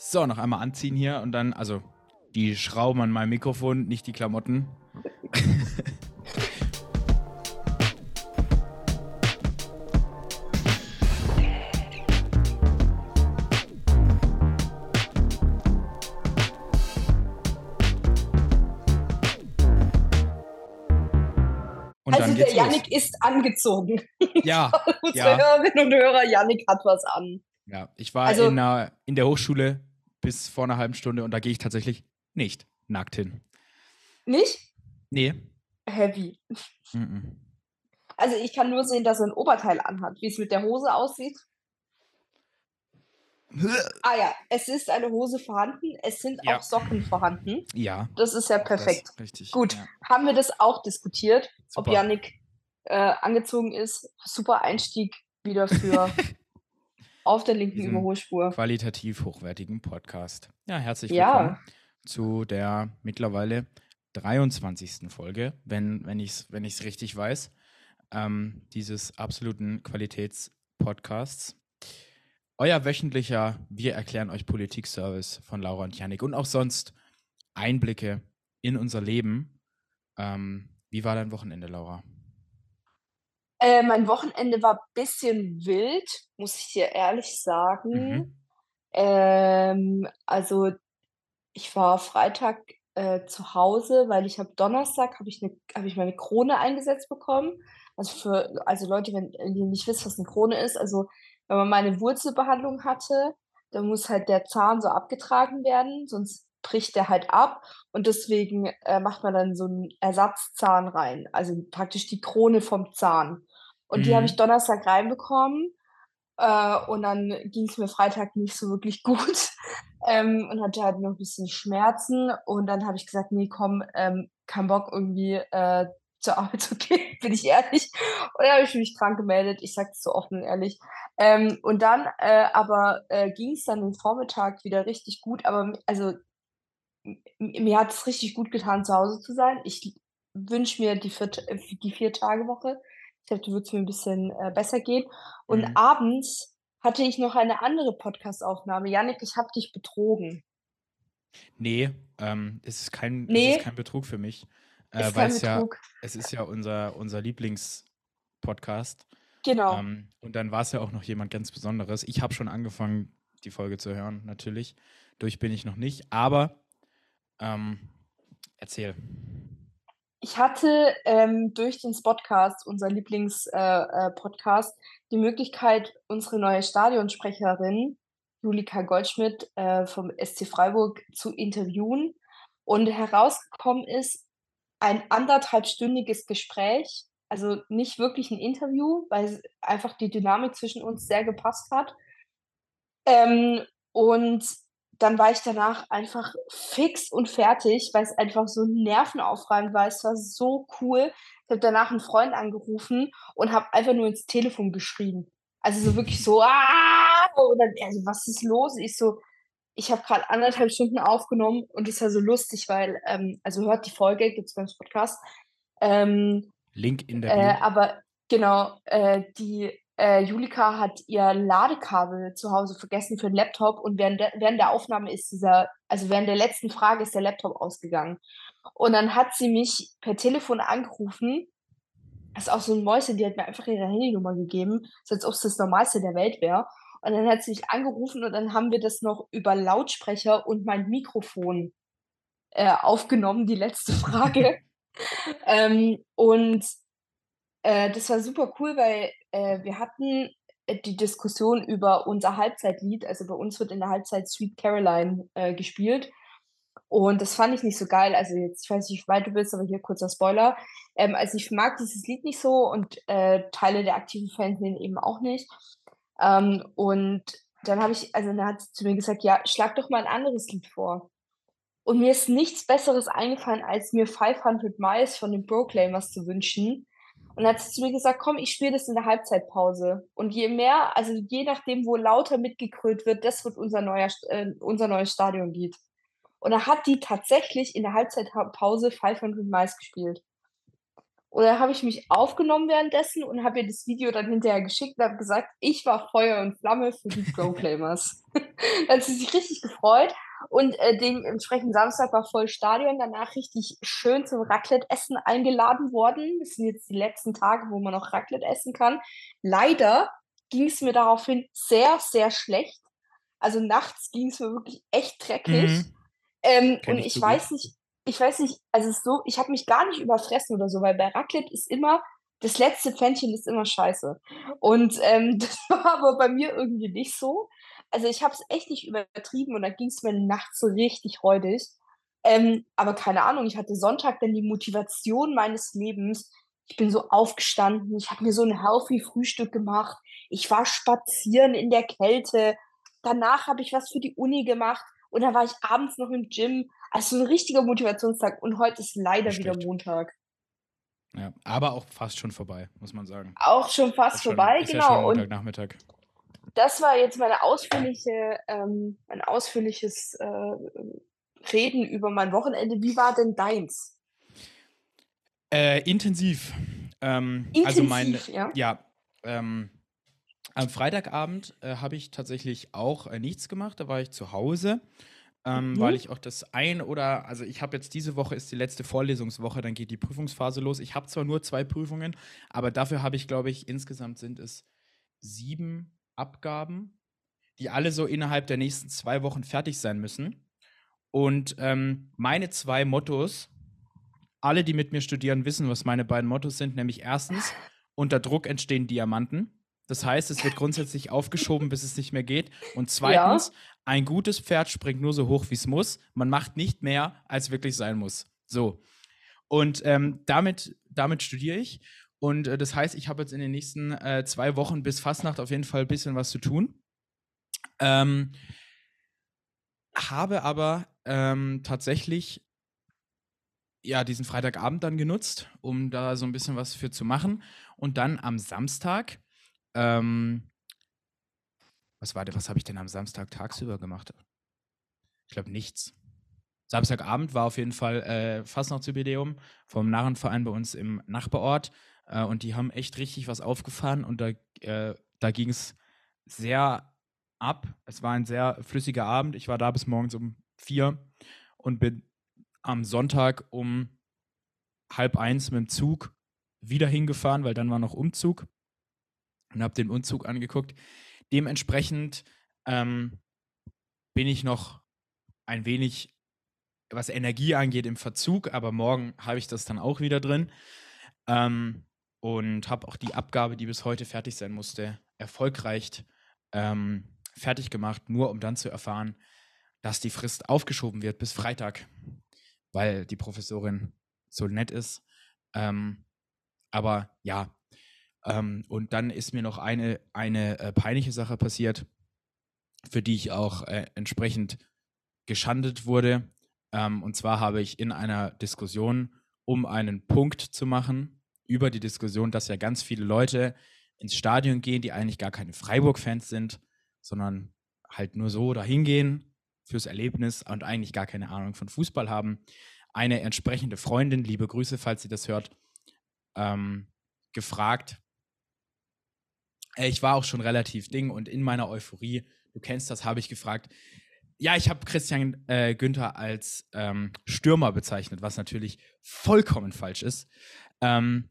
So, noch einmal anziehen hier und dann, also die Schrauben an meinem Mikrofon, nicht die Klamotten. Und also der Yannick los. ist angezogen. Ja, Unsere ja. Hörerinnen und Hörer, Yannick hat was an. ja. Ich war Also- in, der, in der Hochschule bis vor einer halben Stunde und da gehe ich tatsächlich nicht nackt hin. Nicht? Nee. Heavy. Mhm. Also ich kann nur sehen, dass er ein Oberteil anhat. Wie es mit der Hose aussieht. Ah ja, es ist eine Hose vorhanden. Es sind Ja. auch Socken vorhanden. Ja. Das ist ja perfekt. Das, richtig. Gut, Ja, haben wir das auch diskutiert, ob super. Yannick äh, angezogen ist. Super Einstieg wieder für auf der linken Überholspur. qualitativ hochwertigen Podcast. Ja, herzlich Ja. willkommen zu der mittlerweile 23. Folge, wenn, wenn ich es wenn ich's richtig weiß, ähm, dieses absoluten Qualitätspodcasts. Euer wöchentlicher Wir erklären euch Politik-Service von Laura und Janik und auch sonst Einblicke in unser Leben. Ähm, wie war dein Wochenende, Laura? Äh, mein Wochenende war ein bisschen wild, muss ich dir ehrlich sagen. Mhm. Ähm, also ich war Freitag äh, zu Hause, weil ich habe Donnerstag habe ich, ne, hab ich meine Krone eingesetzt bekommen. Also für also Leute, wenn ihr nicht wisst, was eine Krone ist, also wenn man meine Wurzelbehandlung hatte, dann muss halt der Zahn so abgetragen werden, sonst bricht der halt ab und deswegen äh, macht man dann so einen Ersatzzahn rein, also praktisch die Krone vom Zahn. Und die habe ich Mhm. Donnerstag reinbekommen äh, und dann ging es mir Freitag nicht so wirklich gut ähm, und hatte halt noch ein bisschen Schmerzen. Und dann habe ich gesagt, nee, komm, ähm, kein Bock irgendwie äh, zur Arbeit zu gehen, bin ich ehrlich. Und dann habe ich mich krank gemeldet. Ich sage es so offen und ehrlich. Ähm, und dann äh, aber äh, ging es dann den Vormittag wieder richtig gut. Aber also mir hat es richtig gut getan, zu Hause zu sein. Ich wünsche mir die vier, die vier Tage Woche. Ich glaube, da wird es mir ein bisschen äh, besser gehen. Und Mhm. abends hatte ich noch eine andere Podcast-Aufnahme. Janik, ich habe dich betrogen. Nee, ähm, es, ist kein, es Nee. ist kein Betrug für mich. Äh, weil es ja, Betrug. es ist ja unser, unser Lieblingspodcast. Genau. Ähm, und dann war es ja auch noch jemand ganz Besonderes. Ich habe schon angefangen, die Folge zu hören, natürlich. Durch bin ich noch nicht, aber ähm, erzähl. Ich hatte ähm, durch den Spotcast, unser Lieblings-Podcast, äh, Podcast, die Möglichkeit, unsere neue Stadionsprecherin, Julika Goldschmidt äh, vom SC Freiburg, zu interviewen. Und herausgekommen ist ein anderthalbstündiges Gespräch, also nicht wirklich ein Interview, weil einfach die Dynamik zwischen uns sehr gepasst hat. Ähm, und dann war ich danach einfach fix und fertig, weil es einfach so nervenaufreibend war. Es war so cool. Ich habe danach einen Freund angerufen und habe einfach nur ins Telefon geschrien. Also so wirklich so, ah! Und dann, also, was ist los? Ich so, ich habe gerade anderthalb Stunden aufgenommen und es war so lustig, weil, ähm, also hört die Folge, gibt es beim Podcast. Ähm, Link in der äh, aber genau, äh, die äh, Julika hat ihr Ladekabel zu Hause vergessen für den Laptop und während der, während der Aufnahme ist dieser, also während der letzten Frage ist der Laptop ausgegangen. Und dann hat sie mich per Telefon angerufen. Das ist auch so ein Mäuschen, die hat mir einfach ihre Handynummer gegeben, so als ob es das Normalste der Welt wäre. Und dann hat sie mich angerufen und dann haben wir das noch über Lautsprecher und mein Mikrofon äh, aufgenommen, die letzte Frage. ähm, und äh, das war super cool, weil äh, wir hatten äh, die Diskussion über unser Halbzeitlied. Also bei uns wird in der Halbzeit Sweet Caroline äh, gespielt. Und das fand ich nicht so geil. Also jetzt, ich weiß nicht, wie weit du bist, aber hier kurzer Spoiler. Ähm, also ich mag dieses Lied nicht so und äh, Teile der aktiven Fans eben auch nicht. Ähm, und dann habe ich, also dann hat sie zu mir gesagt, ja, schlag doch mal ein anderes Lied vor. Und mir ist nichts Besseres eingefallen, als mir 500 Miles von den Proclaimers zu wünschen. Und dann hat sie zu mir gesagt, komm, ich spiele das in der Halbzeitpause. Und je mehr, also je nachdem, wo lauter mitgekrönt wird, das wird unser, neuer, äh, unser neues Stadionlied. Und da hat die tatsächlich in der Halbzeitpause 500 Miles gespielt. Und dann habe ich mich aufgenommen währenddessen und habe ihr das Video dann hinterher geschickt und habe gesagt, ich war Feuer und Flamme für die Proclaimers. da hat sie sich richtig gefreut. Und äh, dementsprechend Samstag war voll Stadion, danach richtig schön zum Raclette-Essen eingeladen worden. Das sind jetzt die letzten Tage, wo man noch Raclette essen kann. Leider ging es mir daraufhin sehr, sehr schlecht. Also nachts ging es mir wirklich echt dreckig. Mhm. Ähm, und ich, ich weiß nicht, ich weiß nicht, also so, ich habe mich gar nicht überfressen oder so, weil bei Raclette ist immer, das letzte Pfännchen ist immer scheiße. Und ähm, das war aber bei mir irgendwie nicht so. Also ich habe es echt nicht übertrieben und dann ging es mir nachts so richtig räudig. Ähm, aber keine Ahnung, ich hatte Sonntag dann die Motivation meines Lebens. Ich bin so aufgestanden, ich habe mir so ein healthy Frühstück gemacht. Ich war spazieren in der Kälte. Danach habe ich was für die Uni gemacht und dann war ich abends noch im Gym. Also ein richtiger Motivationstag und heute ist leider wieder Montag. Ja, aber auch fast schon vorbei, muss man sagen. Auch schon fast schon, vorbei, ist genau. Ja Montagnachmittag. Und das war jetzt meine ausführliche, ähm, mein ausführliches äh, Reden über mein Wochenende. Wie war denn deins? Äh, intensiv. Ähm, intensiv, also mein, ja. ja ähm, am Freitagabend äh, habe ich tatsächlich auch äh, nichts gemacht. Da war ich zu Hause ähm, mhm. weil ich auch das ein oder, also ich habe jetzt diese Woche ist die letzte Vorlesungswoche, dann geht die Prüfungsphase los. Ich habe zwar nur zwei Prüfungen, aber dafür habe ich, glaube ich, insgesamt sind es sieben Abgaben, die alle so innerhalb der nächsten zwei Wochen fertig sein müssen. Und ähm, meine zwei Mottos, alle, die mit mir studieren, wissen, was meine beiden Mottos sind, nämlich erstens, unter Druck entstehen Diamanten. Das heißt, es wird grundsätzlich aufgeschoben, bis es nicht mehr geht. Und zweitens, ja. ein gutes Pferd springt nur so hoch, wie es muss. Man macht nicht mehr, als wirklich sein muss. So. Und ähm, damit, damit studiere ich. Und äh, das heißt, ich habe jetzt in den nächsten äh, zwei Wochen bis Fastnacht auf jeden Fall ein bisschen was zu tun. Ähm, habe aber ähm, tatsächlich ja diesen Freitagabend dann genutzt, um da so ein bisschen was für zu machen. Und dann am Samstag ähm, was war denn, was habe ich denn am Samstag tagsüber gemacht? Ich glaube nichts. Samstagabend war auf jeden Fall äh, Fastnachtsjubiläum vom Narrenverein bei uns im Nachbarort. Äh, und die haben echt richtig was aufgefahren und da, äh, da ging es sehr ab. Es war ein sehr flüssiger Abend. Ich war da bis morgens um vier und bin am Sonntag um halb eins mit dem Zug wieder hingefahren, weil dann war noch Umzug und habe den Umzug angeguckt. Dementsprechend ähm, bin ich noch ein wenig, was Energie angeht, im Verzug, aber morgen habe ich das dann auch wieder drin. Ähm, und habe auch die Abgabe, die bis heute fertig sein musste, erfolgreich ähm, fertig gemacht, nur um dann zu erfahren, dass die Frist aufgeschoben wird bis Freitag, weil die Professorin so nett ist. Ähm, aber ja, ähm, und dann ist mir noch eine, eine äh, peinliche Sache passiert, für die ich auch äh, entsprechend geschandet wurde. Ähm, und zwar habe ich in einer Diskussion, um einen Punkt zu machen, über die Diskussion, dass ja ganz viele Leute ins Stadion gehen, die eigentlich gar keine Freiburg-Fans sind, sondern halt nur so dahin gehen fürs Erlebnis und eigentlich gar keine Ahnung von Fußball haben. Eine entsprechende Freundin, liebe Grüße, falls sie das hört, ähm, gefragt, ich war auch schon relativ ding und in meiner Euphorie, du kennst das, habe ich gefragt. Ja, ich habe Christian äh, Günther als ähm, Stürmer bezeichnet, was natürlich vollkommen falsch ist. Ähm,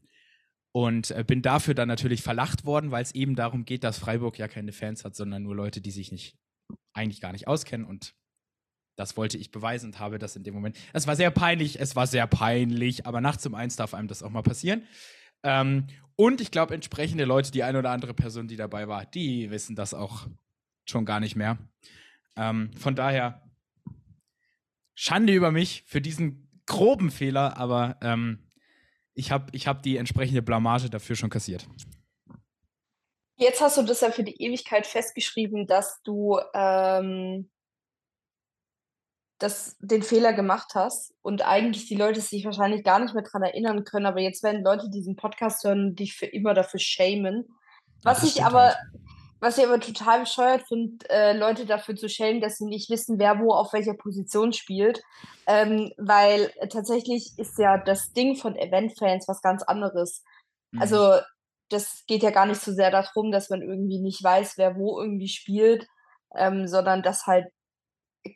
und äh, bin dafür dann natürlich verlacht worden, weil es eben darum geht, dass Freiburg ja keine Fans hat, sondern nur Leute, die sich nicht eigentlich gar nicht auskennen. Und das wollte ich beweisen und habe das in dem Moment. Es war sehr peinlich, es war sehr peinlich, aber nachts um eins darf einem das auch mal passieren. Ähm, und ich glaube, entsprechende Leute, die eine oder andere Person, die dabei war, die wissen das auch schon gar nicht mehr. Ähm, von daher, Schande über mich für diesen groben Fehler, aber ähm, ich habe ich hab die entsprechende Blamage dafür schon kassiert. Jetzt hast du das ja für die Ewigkeit festgeschrieben, dass du ähm, das, den Fehler gemacht hast und eigentlich die Leute sich wahrscheinlich gar nicht mehr daran erinnern können, aber jetzt werden Leute diesen Podcast hören und dich für immer dafür schämen. Was ich aber, halt. Was ich aber total bescheuert finde, äh, Leute dafür zu schellen, dass sie nicht wissen, wer wo auf welcher Position spielt. Ähm, weil tatsächlich ist ja das Ding von Event-Fans was ganz anderes. Mhm. Also das geht ja gar nicht so sehr darum, dass man irgendwie nicht weiß, wer wo irgendwie spielt, ähm, sondern dass halt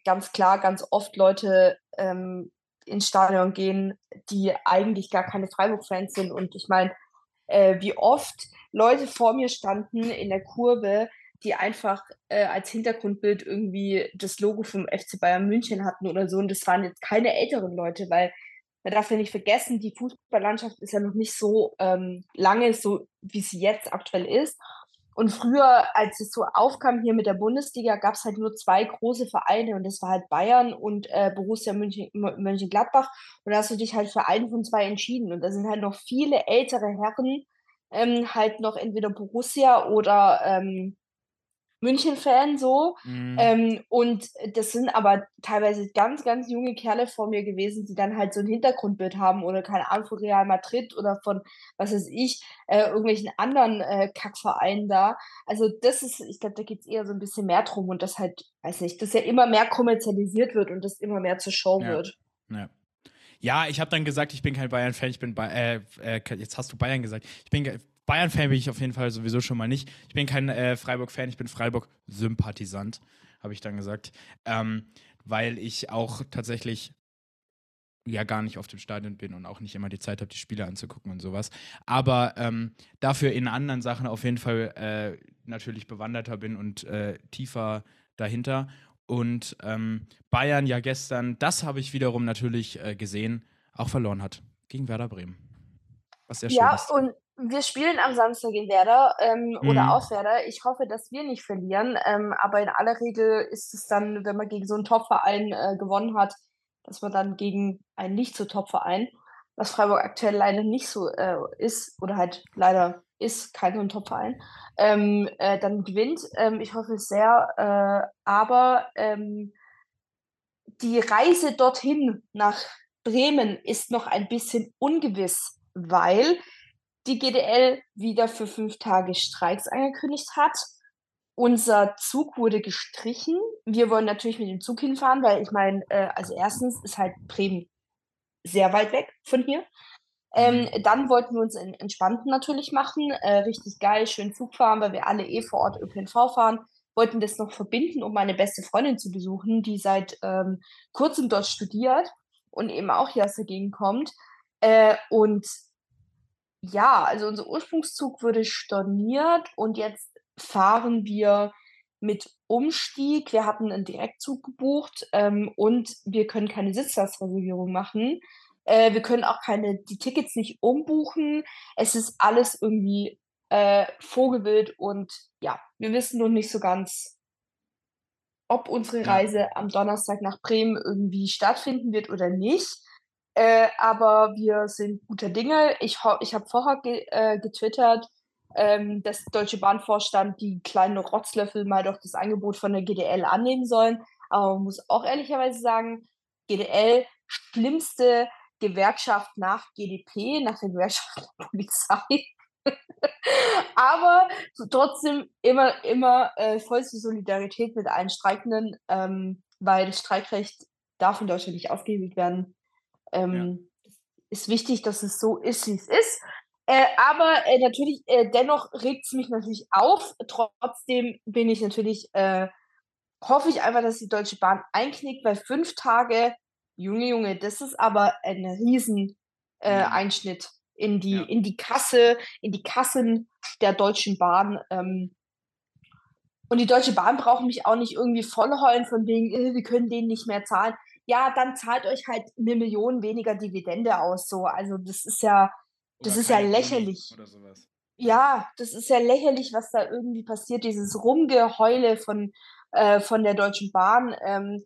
ganz klar ganz oft Leute ähm, ins Stadion gehen, die eigentlich gar keine Freiburg-Fans sind. Und ich meine, äh, wie oft Leute vor mir standen in der Kurve, die einfach äh, als Hintergrundbild irgendwie das Logo vom FC Bayern München hatten oder so. Und das waren jetzt keine älteren Leute, weil man darf ja nicht vergessen, die Fußballlandschaft ist ja noch nicht so ähm, lange, so wie sie jetzt aktuell ist. Und früher, als es so aufkam hier mit der Bundesliga, gab es halt nur zwei große Vereine und das war halt Bayern und äh, Borussia München, Mönchengladbach. Und da hast du dich halt für einen von zwei entschieden. Und da sind halt noch viele ältere Herren, ähm, halt noch entweder Borussia oder ähm, München-Fan so. Mhm. Ähm, und das sind aber teilweise ganz, ganz junge Kerle vor mir gewesen, die dann halt so ein Hintergrundbild haben oder keine Ahnung von Real Madrid oder von, was weiß ich, äh, irgendwelchen anderen äh, Kackvereinen da. Also das ist, ich glaube, da geht es eher so ein bisschen mehr drum und das halt, weiß nicht, dass ja immer mehr kommerzialisiert wird und das immer mehr zur Show ja. wird. Ja. Ja, ich habe dann gesagt, ich bin kein Bayern-Fan, ich bin, ba äh, äh, jetzt hast du Bayern gesagt, ich bin Bayern-Fan bin ich auf jeden Fall sowieso schon mal nicht. Ich bin kein äh, Freiburg-Fan, ich bin Freiburg-Sympathisant, habe ich dann gesagt. Ähm, weil ich auch tatsächlich ja gar nicht auf dem Stadion bin und auch nicht immer die Zeit habe, die Spiele anzugucken und sowas. Aber ähm, dafür in anderen Sachen auf jeden Fall äh, natürlich bewanderter bin und äh, tiefer dahinter. Und ähm, Bayern ja gestern, das habe ich wiederum natürlich äh, gesehen, auch verloren hat gegen Werder Bremen. Was sehr schön ja, ist. und wir spielen am Samstag in Werder ähm, mhm. oder auf Werder. Ich hoffe, dass wir nicht verlieren. Ähm, aber in aller Regel ist es dann, wenn man gegen so einen Top-Verein äh, gewonnen hat, dass man dann gegen einen nicht so Top-Verein, was Freiburg aktuell leider nicht so äh, ist, oder halt leider ist kein so ein Top-Verein, ähm, äh, dann gewinnt. Ähm, ich hoffe es sehr. Äh, aber ähm, die Reise dorthin nach Bremen ist noch ein bisschen ungewiss, weil die GDL wieder für fünf Tage Streiks angekündigt hat. Unser Zug wurde gestrichen. Wir wollen natürlich mit dem Zug hinfahren, weil ich meine, äh, also erstens ist halt Bremen sehr weit weg von hier. Ähm, mhm. dann wollten wir uns in, entspannten natürlich machen, äh, richtig geil, schön Zug fahren, weil wir alle eh vor Ort ÖPNV fahren. Wollten das noch verbinden, um meine beste Freundin zu besuchen, die seit ähm, kurzem dort studiert und eben auch hier aus der Gegend kommt. Äh, und ja, also unser Ursprungszug wurde storniert und jetzt fahren wir mit Umstieg. Wir hatten einen Direktzug gebucht ähm, und wir können keine Sitzplatzreservierung machen. Äh, wir können auch keine, die Tickets nicht umbuchen. Es ist alles irgendwie äh, Vogelwild und ja, wir wissen noch nicht so ganz, ob unsere Reise am Donnerstag nach Bremen irgendwie stattfinden wird oder nicht. Äh, aber wir sind guter Dinge. Ich, ich habe vorher ge äh, getwittert, ähm, dass Deutsche Bahnvorstand die kleinen Rotzlöffel mal doch das Angebot von der GDL annehmen sollen. Aber man muss auch ehrlicherweise sagen, GDL schlimmste Gewerkschaft nach GDP, nach der Gewerkschaft der Polizei. Aber trotzdem immer, immer äh, vollste Solidarität mit allen Streikenden, ähm, weil das Streikrecht darf in Deutschland nicht aufgehebelt werden. Ähm, ja. Ist wichtig, dass es so ist, wie es ist. Äh, aber äh, natürlich, äh, dennoch regt es mich natürlich auf. Trotzdem bin ich natürlich, äh, hoffe ich einfach, dass die Deutsche Bahn einknickt, weil fünf Tage, Junge, Junge, das ist aber ein riesen äh, mhm. Einschnitt in die, ja. in die Kasse, in die Kassen der Deutschen Bahn. Ähm, und die Deutsche Bahn braucht mich auch nicht irgendwie vollheulen von wegen, äh, wir können denen nicht mehr zahlen ja, dann zahlt euch halt eine Million weniger Dividende aus. So, also das ist ja, das ist ja lächerlich. Ja, das ist ja lächerlich, was da irgendwie passiert, dieses Rumgeheule von, äh, von der Deutschen Bahn. Ähm,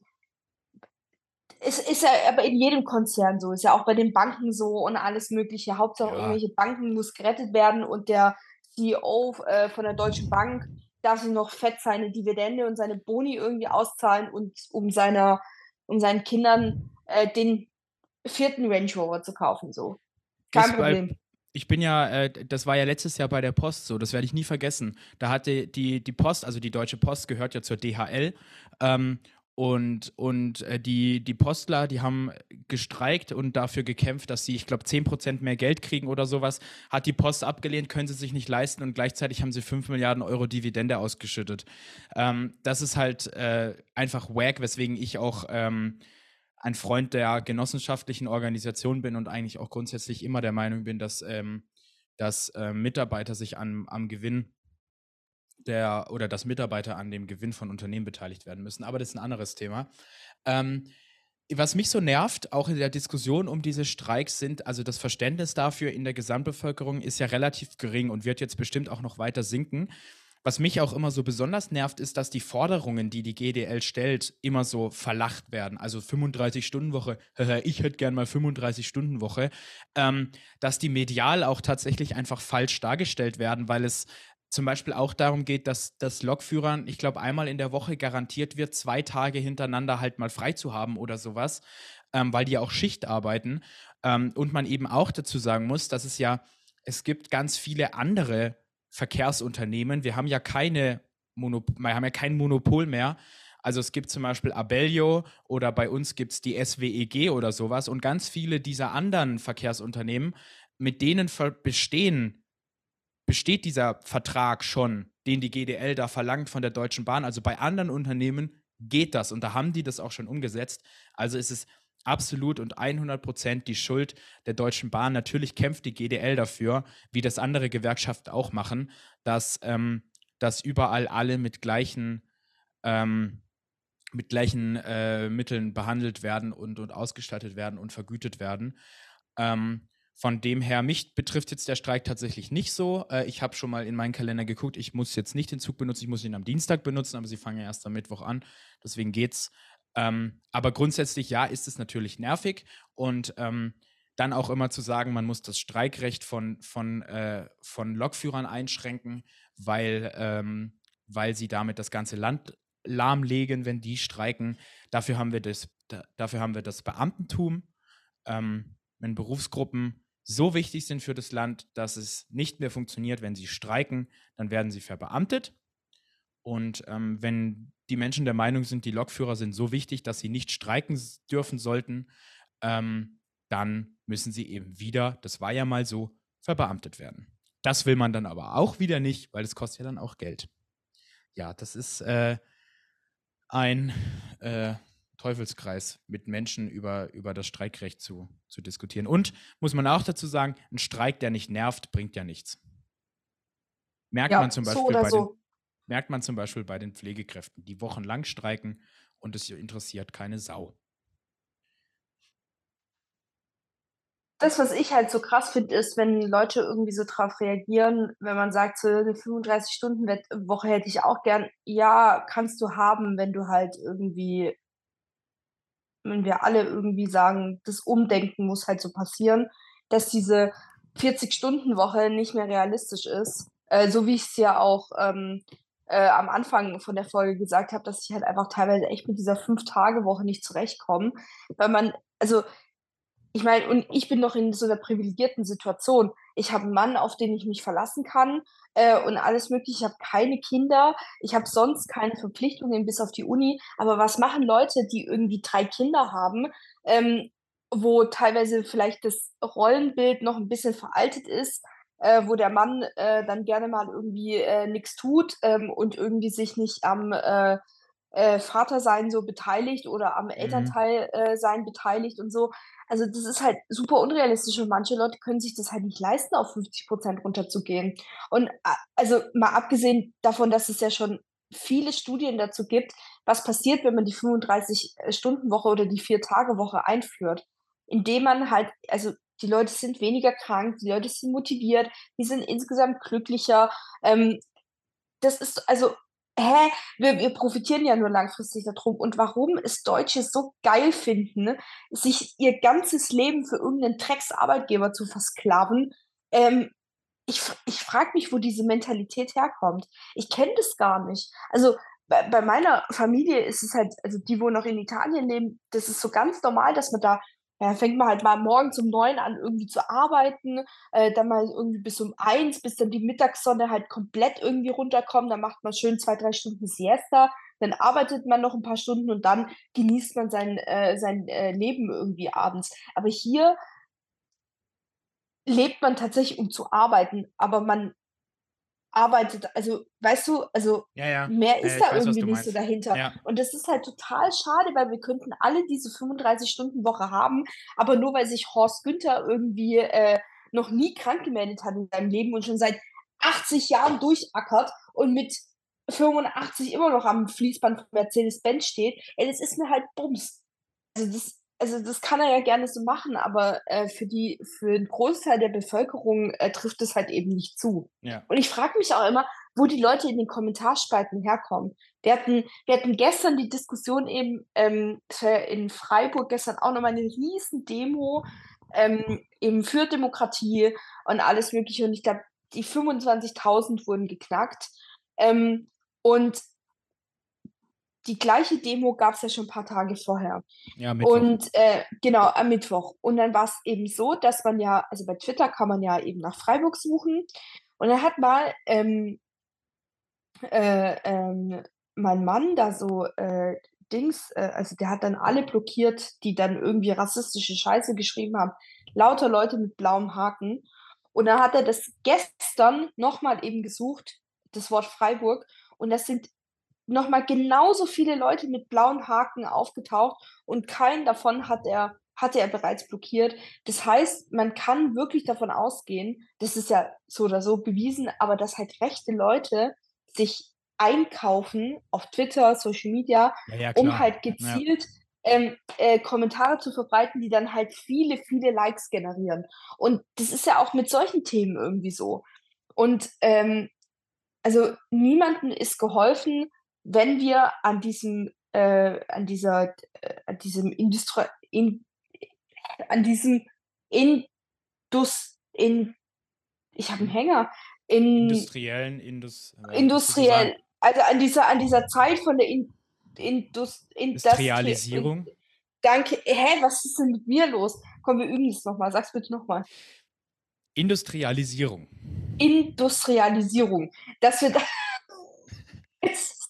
es ist ja aber in jedem Konzern so, ist ja auch bei den Banken so und alles Mögliche. Hauptsache ja. irgendwelche Banken muss gerettet werden und der CEO äh, von der Deutschen Bank darf sich noch fett seine Dividende und seine Boni irgendwie auszahlen und um seiner um seinen Kindern äh, den vierten Range Rover zu kaufen. So. Kein ist Problem. Bei, ich bin ja, äh, das war ja letztes Jahr bei der Post so, das werde ich nie vergessen. Da hatte die, die Post, also die Deutsche Post gehört ja zur DHL. Ähm, und, und äh, die, die Postler, die haben gestreikt und dafür gekämpft, dass sie, ich glaube, 10% mehr Geld kriegen oder sowas. Hat die Post abgelehnt, können sie sich nicht leisten und gleichzeitig haben sie 5 Milliarden Euro Dividende ausgeschüttet. Ähm, das ist halt äh, einfach wack, weswegen ich auch ähm, ein Freund der genossenschaftlichen Organisation bin und eigentlich auch grundsätzlich immer der Meinung bin, dass, ähm, dass äh, Mitarbeiter sich an, am Gewinn der oder dass Mitarbeiter an dem Gewinn von Unternehmen beteiligt werden müssen. Aber das ist ein anderes Thema. Ähm, was mich so nervt, auch in der Diskussion um diese Streiks sind, also das Verständnis dafür in der Gesamtbevölkerung ist ja relativ gering und wird jetzt bestimmt auch noch weiter sinken. Was mich auch immer so besonders nervt, ist, dass die Forderungen, die die GDL stellt, immer so verlacht werden. Also 35-Stunden-Woche, ich hätte gern mal 35-Stunden-Woche. Ähm, dass die medial auch tatsächlich einfach falsch dargestellt werden, weil es zum Beispiel auch darum geht, dass, dass Lokführern, ich glaube, einmal in der Woche garantiert wird, zwei Tage hintereinander halt mal frei zu haben oder sowas, ähm, weil die ja auch Schicht arbeiten. Ähm, und man eben auch dazu sagen muss, dass es ja, es gibt ganz viele andere Verkehrsunternehmen. Wir haben ja keine Monop wir haben ja kein Monopol mehr. Also es gibt zum Beispiel Abellio oder bei uns gibt es die SWEG oder sowas. Und ganz viele dieser anderen Verkehrsunternehmen, mit denen bestehen besteht dieser Vertrag schon, den die GDL da verlangt von der Deutschen Bahn. Also bei anderen Unternehmen geht das und da haben die das auch schon umgesetzt. Also ist es absolut und 100 Prozent die Schuld der Deutschen Bahn. Natürlich kämpft die GDL dafür, wie das andere Gewerkschaften auch machen, dass, ähm, dass überall alle mit gleichen, ähm, mit gleichen äh, Mitteln behandelt werden und, und ausgestattet werden und vergütet werden. Ähm, von dem her, mich betrifft jetzt der Streik tatsächlich nicht so. Äh, ich habe schon mal in meinen Kalender geguckt, ich muss jetzt nicht den Zug benutzen, ich muss ihn am Dienstag benutzen, aber sie fangen ja erst am Mittwoch an. Deswegen geht's. Ähm, aber grundsätzlich, ja, ist es natürlich nervig und ähm, dann auch immer zu sagen, man muss das Streikrecht von, von, äh, von Lokführern einschränken, weil, ähm, weil sie damit das ganze Land lahmlegen, wenn die streiken. Dafür haben wir das, da, dafür haben wir das Beamtentum. Ähm, wenn Berufsgruppen so wichtig sind für das Land, dass es nicht mehr funktioniert, wenn sie streiken, dann werden sie verbeamtet. Und ähm, wenn die Menschen der Meinung sind, die Lokführer sind so wichtig, dass sie nicht streiken dürfen sollten, ähm, dann müssen sie eben wieder, das war ja mal so, verbeamtet werden. Das will man dann aber auch wieder nicht, weil es kostet ja dann auch Geld. Ja, das ist äh, ein äh, Teufelskreis mit Menschen über, über das Streikrecht zu, zu diskutieren. Und muss man auch dazu sagen, ein Streik, der nicht nervt, bringt ja nichts. Merkt ja, man zum Beispiel so bei so. den, merkt man zum Beispiel bei den Pflegekräften, die wochenlang streiken und es interessiert keine Sau. Das, was ich halt so krass finde, ist, wenn Leute irgendwie so drauf reagieren, wenn man sagt, so eine 35-Stunden-Woche hätte ich auch gern. Ja, kannst du haben, wenn du halt irgendwie wenn wir alle irgendwie sagen, das Umdenken muss halt so passieren, dass diese 40-Stunden-Woche nicht mehr realistisch ist. Äh, so wie ich es ja auch ähm, äh, am Anfang von der Folge gesagt habe, dass ich halt einfach teilweise echt mit dieser Fünf-Tage-Woche nicht zurechtkomme. Weil man, also ich meine, und ich bin noch in so einer privilegierten Situation. Ich habe einen Mann, auf den ich mich verlassen kann äh, und alles Mögliche. Ich habe keine Kinder. Ich habe sonst keine Verpflichtungen bis auf die Uni. Aber was machen Leute, die irgendwie drei Kinder haben, ähm, wo teilweise vielleicht das Rollenbild noch ein bisschen veraltet ist, äh, wo der Mann äh, dann gerne mal irgendwie äh, nichts tut ähm, und irgendwie sich nicht am äh, Vatersein so beteiligt oder am mhm. Elternteil äh, sein beteiligt und so. Also das ist halt super unrealistisch und manche Leute können sich das halt nicht leisten, auf 50 Prozent runterzugehen. Und also mal abgesehen davon, dass es ja schon viele Studien dazu gibt, was passiert, wenn man die 35-Stunden-Woche oder die Vier-Tage-Woche einführt. Indem man halt, also die Leute sind weniger krank, die Leute sind motiviert, die sind insgesamt glücklicher. Ähm, das ist, also hä, wir, wir profitieren ja nur langfristig darum. Und warum es Deutsche so geil finden, sich ihr ganzes Leben für irgendeinen Drecksarbeitgeber zu versklaven, ähm, ich, ich frage mich, wo diese Mentalität herkommt. Ich kenne das gar nicht. Also bei, bei, meiner Familie ist es halt, also die, wo noch in Italien leben, das ist so ganz normal, dass man da ja, fängt man halt mal morgens um neun an irgendwie zu arbeiten, äh, dann mal irgendwie bis um eins, bis dann die Mittagssonne halt komplett irgendwie runterkommt. Dann macht man schön zwei, drei Stunden Siesta, dann arbeitet man noch ein paar Stunden und dann genießt man sein, äh, sein äh, Leben irgendwie abends. Aber hier lebt man tatsächlich, um zu arbeiten, aber man arbeitet, also weißt du, also Ja, ja. mehr Ja, ist ich da weiß, irgendwie nicht so dahinter. Ja. Und das ist halt total schade, weil wir könnten alle diese 35-Stunden-Woche haben, aber nur weil sich Horst Günther irgendwie äh, noch nie krank gemeldet hat in seinem Leben und schon seit 80 Jahren durchackert und mit 85 immer noch am Fließband von Mercedes-Benz steht, ey, das ist mir halt Bums. Also das, also das kann er ja gerne so machen, aber äh, für die, für einen Großteil der Bevölkerung äh, trifft es halt eben nicht zu. Ja. Und ich frage mich auch immer, wo die Leute in den Kommentarspalten herkommen. Wir hatten, wir hatten gestern die Diskussion eben ähm, in Freiburg gestern auch nochmal eine riesen Demo ähm, eben für Demokratie und alles Mögliche. Und ich glaube, die 25.000 wurden geknackt. Ähm, und die gleiche Demo gab es ja schon ein paar Tage vorher. Ja, Mittwoch. Und äh, genau, am Mittwoch. Und dann war es eben so, dass man ja, also bei Twitter kann man ja eben nach Freiburg suchen. Und dann hat mal ähm, äh, ähm, mein Mann da so äh, Dings, äh, also der hat dann alle blockiert, die dann irgendwie rassistische Scheiße geschrieben haben. Lauter Leute mit blauem Haken. Und dann hat er das gestern nochmal eben gesucht, das Wort Freiburg. Und das sind nochmal genauso viele Leute mit blauen Haken aufgetaucht und keinen davon hat er, hatte er bereits blockiert. Das heißt, man kann wirklich davon ausgehen, das ist ja so oder so bewiesen, aber dass halt rechte Leute sich einkaufen auf Twitter, Social Media, Ja, ja, um halt Ja. gezielt ähm, äh, Kommentare zu verbreiten, die dann halt viele, viele Likes generieren. Und das ist ja auch mit solchen Themen irgendwie so. Und ähm, also niemandem ist geholfen, wenn wir an diesem, äh, an dieser, äh, an diesem Industrie, in, an diesem Indus, in, ich habe einen Hänger, in, Industriellen, Indus, äh, industriell, also an dieser, an dieser Zeit von der in, Indus, Industri- Industrialisierung. Danke. Hä, was ist denn mit mir los? Komm, wir üben das nochmal. Sag's bitte nochmal. Industrialisierung. Industrialisierung. Dass wir da.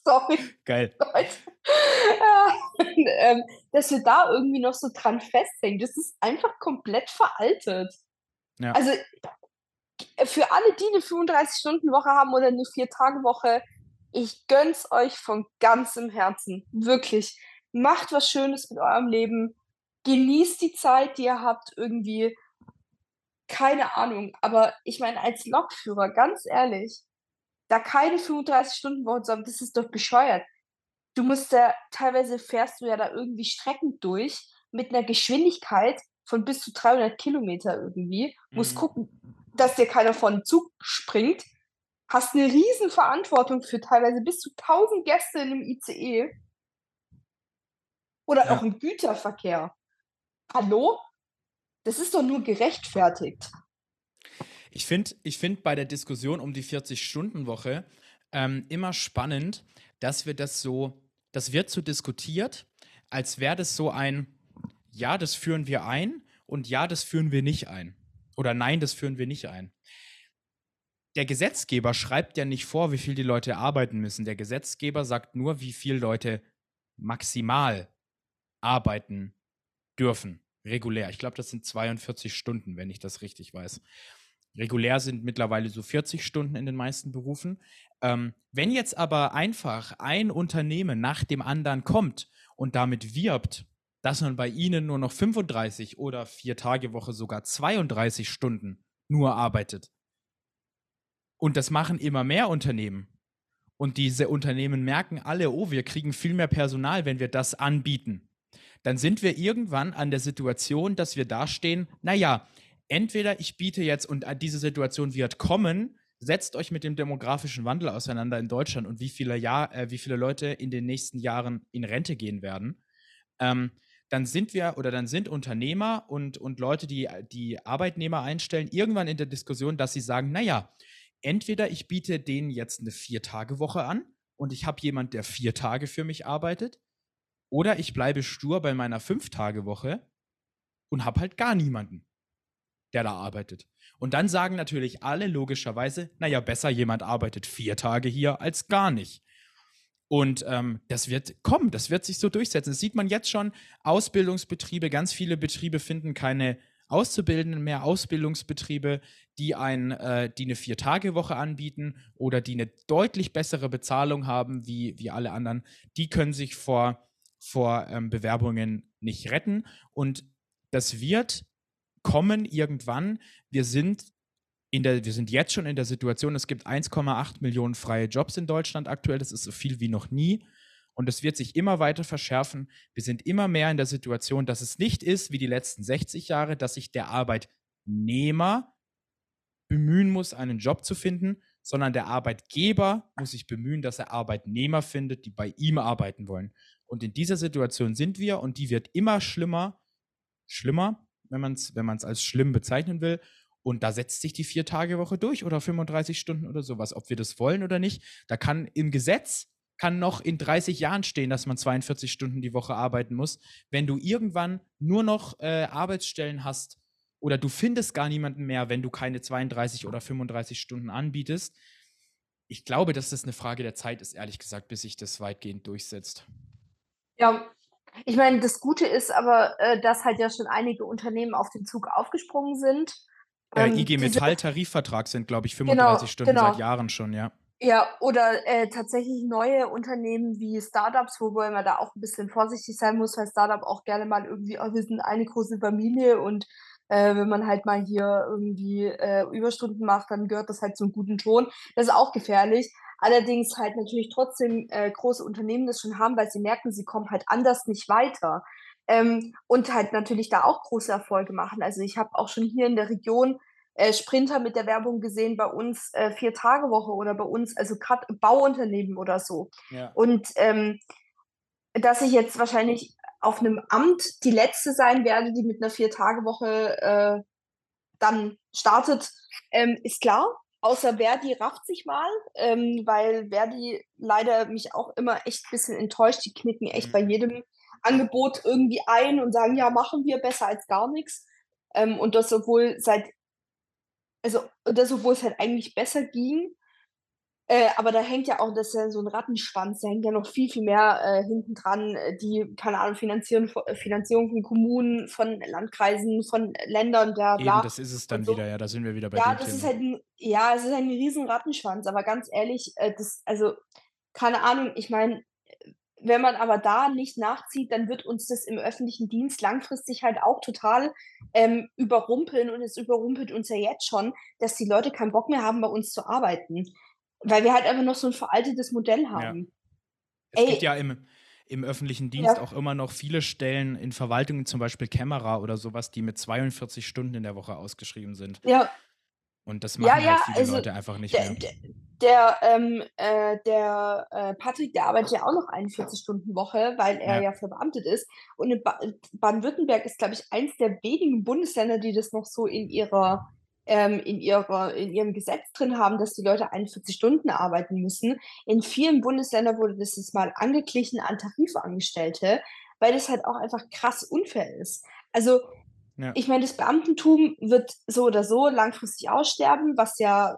Sorry, Geil. Ja, und, ähm, dass wir da irgendwie noch so dran festhängen. Das ist einfach komplett veraltet. Ja. Also für alle, die eine 35-Stunden-Woche haben oder eine Vier-Tage-Woche, ich gönn's euch von ganzem Herzen. Wirklich. Macht was Schönes mit eurem Leben. Genießt die Zeit, die ihr habt, irgendwie. Keine Ahnung. Aber ich meine, als Lokführer, ganz ehrlich, da keine 35-Stunden-Woche zu haben, das ist doch bescheuert. Du musst da, teilweise fährst du ja da irgendwie Strecken durch mit einer Geschwindigkeit von bis zu 300 Kilometer irgendwie. Musst Mhm. gucken, dass dir keiner von Zug springt. Hast eine riesen Verantwortung für teilweise bis zu 1000 Gäste in einem ICE. Oder Ja. auch im Güterverkehr. Hallo? Das ist doch nur gerechtfertigt. Ich finde ich find bei der Diskussion um die 40-Stunden-Woche ähm, immer spannend, dass wir das so, das wird so diskutiert, als wäre das so ein, ja, das führen wir ein und ja, das führen wir nicht ein. Oder nein, das führen wir nicht ein. Der Gesetzgeber schreibt ja nicht vor, wie viel die Leute arbeiten müssen. Der Gesetzgeber sagt nur, wie viel Leute maximal arbeiten dürfen. Regulär. Ich glaube, das sind 42 Stunden, wenn ich das richtig weiß. Regulär sind mittlerweile so 40 Stunden in den meisten Berufen. Ähm, wenn jetzt aber einfach ein Unternehmen nach dem anderen kommt und damit wirbt, dass man bei ihnen nur noch 35 oder vier Tage Woche sogar 32 Stunden nur arbeitet. Und das machen immer mehr Unternehmen. Und diese Unternehmen merken alle, oh, wir kriegen viel mehr Personal, wenn wir das anbieten. Dann sind wir irgendwann an der Situation, dass wir dastehen, naja, entweder ich biete jetzt, und diese Situation wird kommen, setzt euch mit dem demografischen Wandel auseinander in Deutschland und wie viele, Jahr, äh, wie viele Leute in den nächsten Jahren in Rente gehen werden. Ähm, dann sind wir oder dann sind Unternehmer und, und Leute, die die Arbeitnehmer einstellen, irgendwann in der Diskussion, dass sie sagen, naja, entweder ich biete denen jetzt eine Vier-Tage-Woche an und ich habe jemand, der vier Tage für mich arbeitet, oder ich bleibe stur bei meiner Fünf-Tage-Woche und habe halt gar niemanden, der da arbeitet. Und dann sagen natürlich alle logischerweise, naja, besser jemand arbeitet vier Tage hier als gar nicht. Und ähm, das wird kommen, das wird sich so durchsetzen. Das sieht man jetzt schon. Ausbildungsbetriebe, ganz viele Betriebe finden keine Auszubildenden mehr, Ausbildungsbetriebe, die, ein, äh, die eine Vier-Tage-Woche anbieten oder die eine deutlich bessere Bezahlung haben wie, wie alle anderen, die können sich vor, vor ähm, Bewerbungen nicht retten. Und das wird kommen irgendwann. Wir sind in der, wir sind jetzt schon in der Situation, es gibt 1,8 Millionen freie Jobs in Deutschland aktuell. Das ist so viel wie noch nie. Und es wird sich immer weiter verschärfen. Wir sind immer mehr in der Situation, dass es nicht ist wie die letzten 60 Jahre, dass sich der Arbeitnehmer bemühen muss, einen Job zu finden, sondern der Arbeitgeber muss sich bemühen, dass er Arbeitnehmer findet, die bei ihm arbeiten wollen. Und in dieser Situation sind wir und die wird immer schlimmer, schlimmer, wenn man es wenn als schlimm bezeichnen will. Und da setzt sich die Vier-Tage-Woche durch oder 35 Stunden oder sowas, ob wir das wollen oder nicht. Da kann im Gesetz, kann noch in 30 Jahren stehen, dass man 42 Stunden die Woche arbeiten muss. Wenn du irgendwann nur noch äh, Arbeitsstellen hast oder du findest gar niemanden mehr, wenn du keine 32 oder 35 Stunden anbietest, ich glaube, dass das eine Frage der Zeit ist, ehrlich gesagt, bis sich das weitgehend durchsetzt. Ja, ich meine, das Gute ist aber, äh, dass halt ja schon einige Unternehmen auf den Zug aufgesprungen sind äh, ähm, IG Metall-Tarifvertrag sind, glaube ich, 35 genau, Stunden genau. seit Jahren schon, ja. Ja, oder äh, tatsächlich neue Unternehmen wie Startups, wobei man da auch ein bisschen vorsichtig sein muss, weil Startup auch gerne mal irgendwie, oh, wir sind eine große Familie und äh, wenn man halt mal hier irgendwie äh, Überstunden macht, dann gehört das halt zum guten Ton. Das ist auch gefährlich. Allerdings halt natürlich trotzdem äh, große Unternehmen das schon haben, weil sie merken, sie kommen halt anders nicht weiter. Ähm, und halt natürlich da auch große Erfolge machen. Also ich habe auch schon hier in der Region äh, Sprinter mit der Werbung gesehen, bei uns äh, vier Tage Woche oder bei uns, also gerade Bauunternehmen oder so. Ja. Und ähm, dass ich jetzt wahrscheinlich auf einem Amt die letzte sein werde, die mit einer Vier-Tage-Woche äh, dann startet, ähm, ist klar. Außer Verdi rafft sich mal, ähm, weil Verdi leider mich auch immer echt ein bisschen enttäuscht. Die knicken echt mhm. bei jedem Angebot irgendwie ein und sagen, ja, machen wir besser als gar nichts. Ähm, und das obwohl seit, also das obwohl es halt eigentlich besser ging. Äh, aber da hängt ja auch, das ist ja so ein Rattenschwanz, da hängt ja noch viel, viel mehr äh, hinten dran, äh, die, keine Ahnung, Finanzierung, Finanzierung von Kommunen, von Landkreisen, von Ländern, bla bla. Eben, das ist es dann so. wieder, ja, da sind wir wieder bei Ja, das Thema. ist halt ein, ja, es ist ein riesen Rattenschwanz, aber ganz ehrlich, äh, das, also, keine Ahnung, ich meine, wenn man aber da nicht nachzieht, dann wird uns das im öffentlichen Dienst langfristig halt auch total ähm, überrumpeln und es überrumpelt uns ja jetzt schon, dass die Leute keinen Bock mehr haben, bei uns zu arbeiten. Weil wir halt einfach noch so ein veraltetes Modell haben. Ja. Es Ey, gibt ja im, im öffentlichen Dienst ja. auch immer noch viele Stellen in Verwaltungen, zum Beispiel Kämmerer oder sowas, die mit 42 Stunden in der Woche ausgeschrieben sind. Ja. Und das machen ja, ja, halt viele also Leute einfach nicht der, mehr. Der, der, ähm, äh, der äh, Patrick, der arbeitet ja auch noch 41 Stunden Woche, weil er ja, ja verbeamtet ist. Und in ba Baden-Württemberg ist, glaube ich, eins der wenigen Bundesländer, die das noch so in ihrer ähm, in, ihrer, in ihrem Gesetz drin haben, dass die Leute 41 Stunden arbeiten müssen. In vielen Bundesländern wurde das jetzt mal angeglichen an Tarifangestellte, weil das halt auch einfach krass unfair ist. Also ja. ich meine, das Beamtentum wird so oder so langfristig aussterben, was ja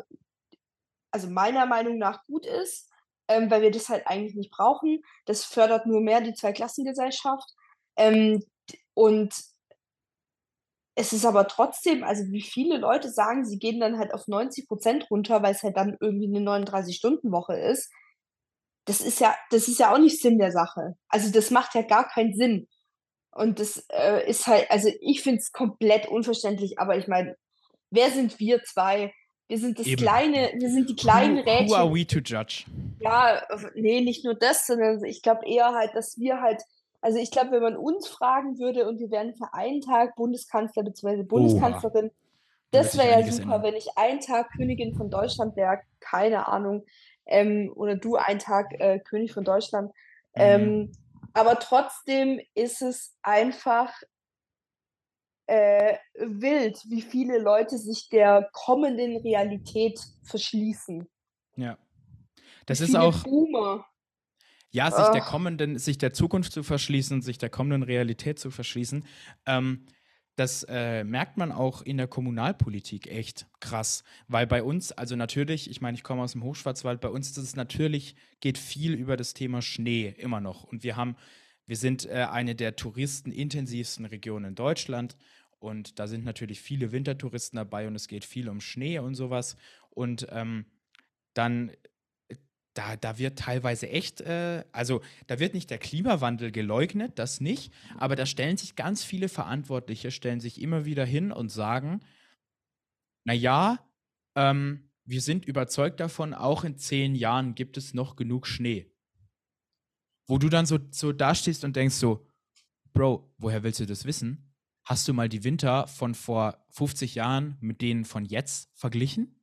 also meiner Meinung nach gut ist, ähm, weil wir das halt eigentlich nicht brauchen. Das fördert nur mehr die Zweiklassengesellschaft. Ähm, und es ist aber trotzdem, also wie viele Leute sagen, sie gehen dann halt auf 90 Prozent runter, weil es halt dann irgendwie eine 39-Stunden-Woche ist. Das ist ja, das ist ja auch nicht Sinn der Sache. Also das macht ja gar keinen Sinn. Und das äh, ist halt, also ich finde es komplett unverständlich, aber ich meine, wer sind wir zwei, wir sind das Eben. kleine, wir sind die kleinen who, Rädchen. Who are we to judge? Ja, nee, nicht nur das, sondern ich glaube eher halt, dass wir halt, also ich glaube, wenn man uns fragen würde und wir wären für einen Tag Bundeskanzler bzw. Bundeskanzlerin, Oha. das wäre ja super, ändern. wenn ich einen Tag Königin von Deutschland wäre, keine Ahnung, ähm, oder du einen Tag äh, König von Deutschland. Mhm. Ähm, aber trotzdem ist es einfach äh, wild, wie viele Leute sich der kommenden Realität verschließen. Ja. Das ist auch. Boomer. Ja, sich Ach. der kommenden, sich der Zukunft zu verschließen, sich der kommenden Realität zu verschließen. Ähm, das äh, merkt man auch in der Kommunalpolitik echt krass. Weil bei uns, also natürlich, ich meine, ich komme aus dem Hochschwarzwald, bei uns ist es natürlich, geht viel über das Thema Schnee immer noch. Und wir haben, wir sind äh, eine der touristenintensivsten Regionen in Deutschland. Und da sind natürlich viele Wintertouristen dabei und es geht viel um Schnee und sowas. Und ähm, dann da, da wird teilweise echt, äh, also da wird nicht der Klimawandel geleugnet, das nicht, aber da stellen sich ganz viele Verantwortliche, stellen sich immer wieder hin und sagen, naja, ähm, wir sind überzeugt davon, auch in zehn Jahren gibt es noch genug Schnee. Wo du dann so, so dastehst und denkst so, Bro, woher willst du das wissen? Hast du mal die Winter von vor 50 Jahren mit denen von jetzt verglichen?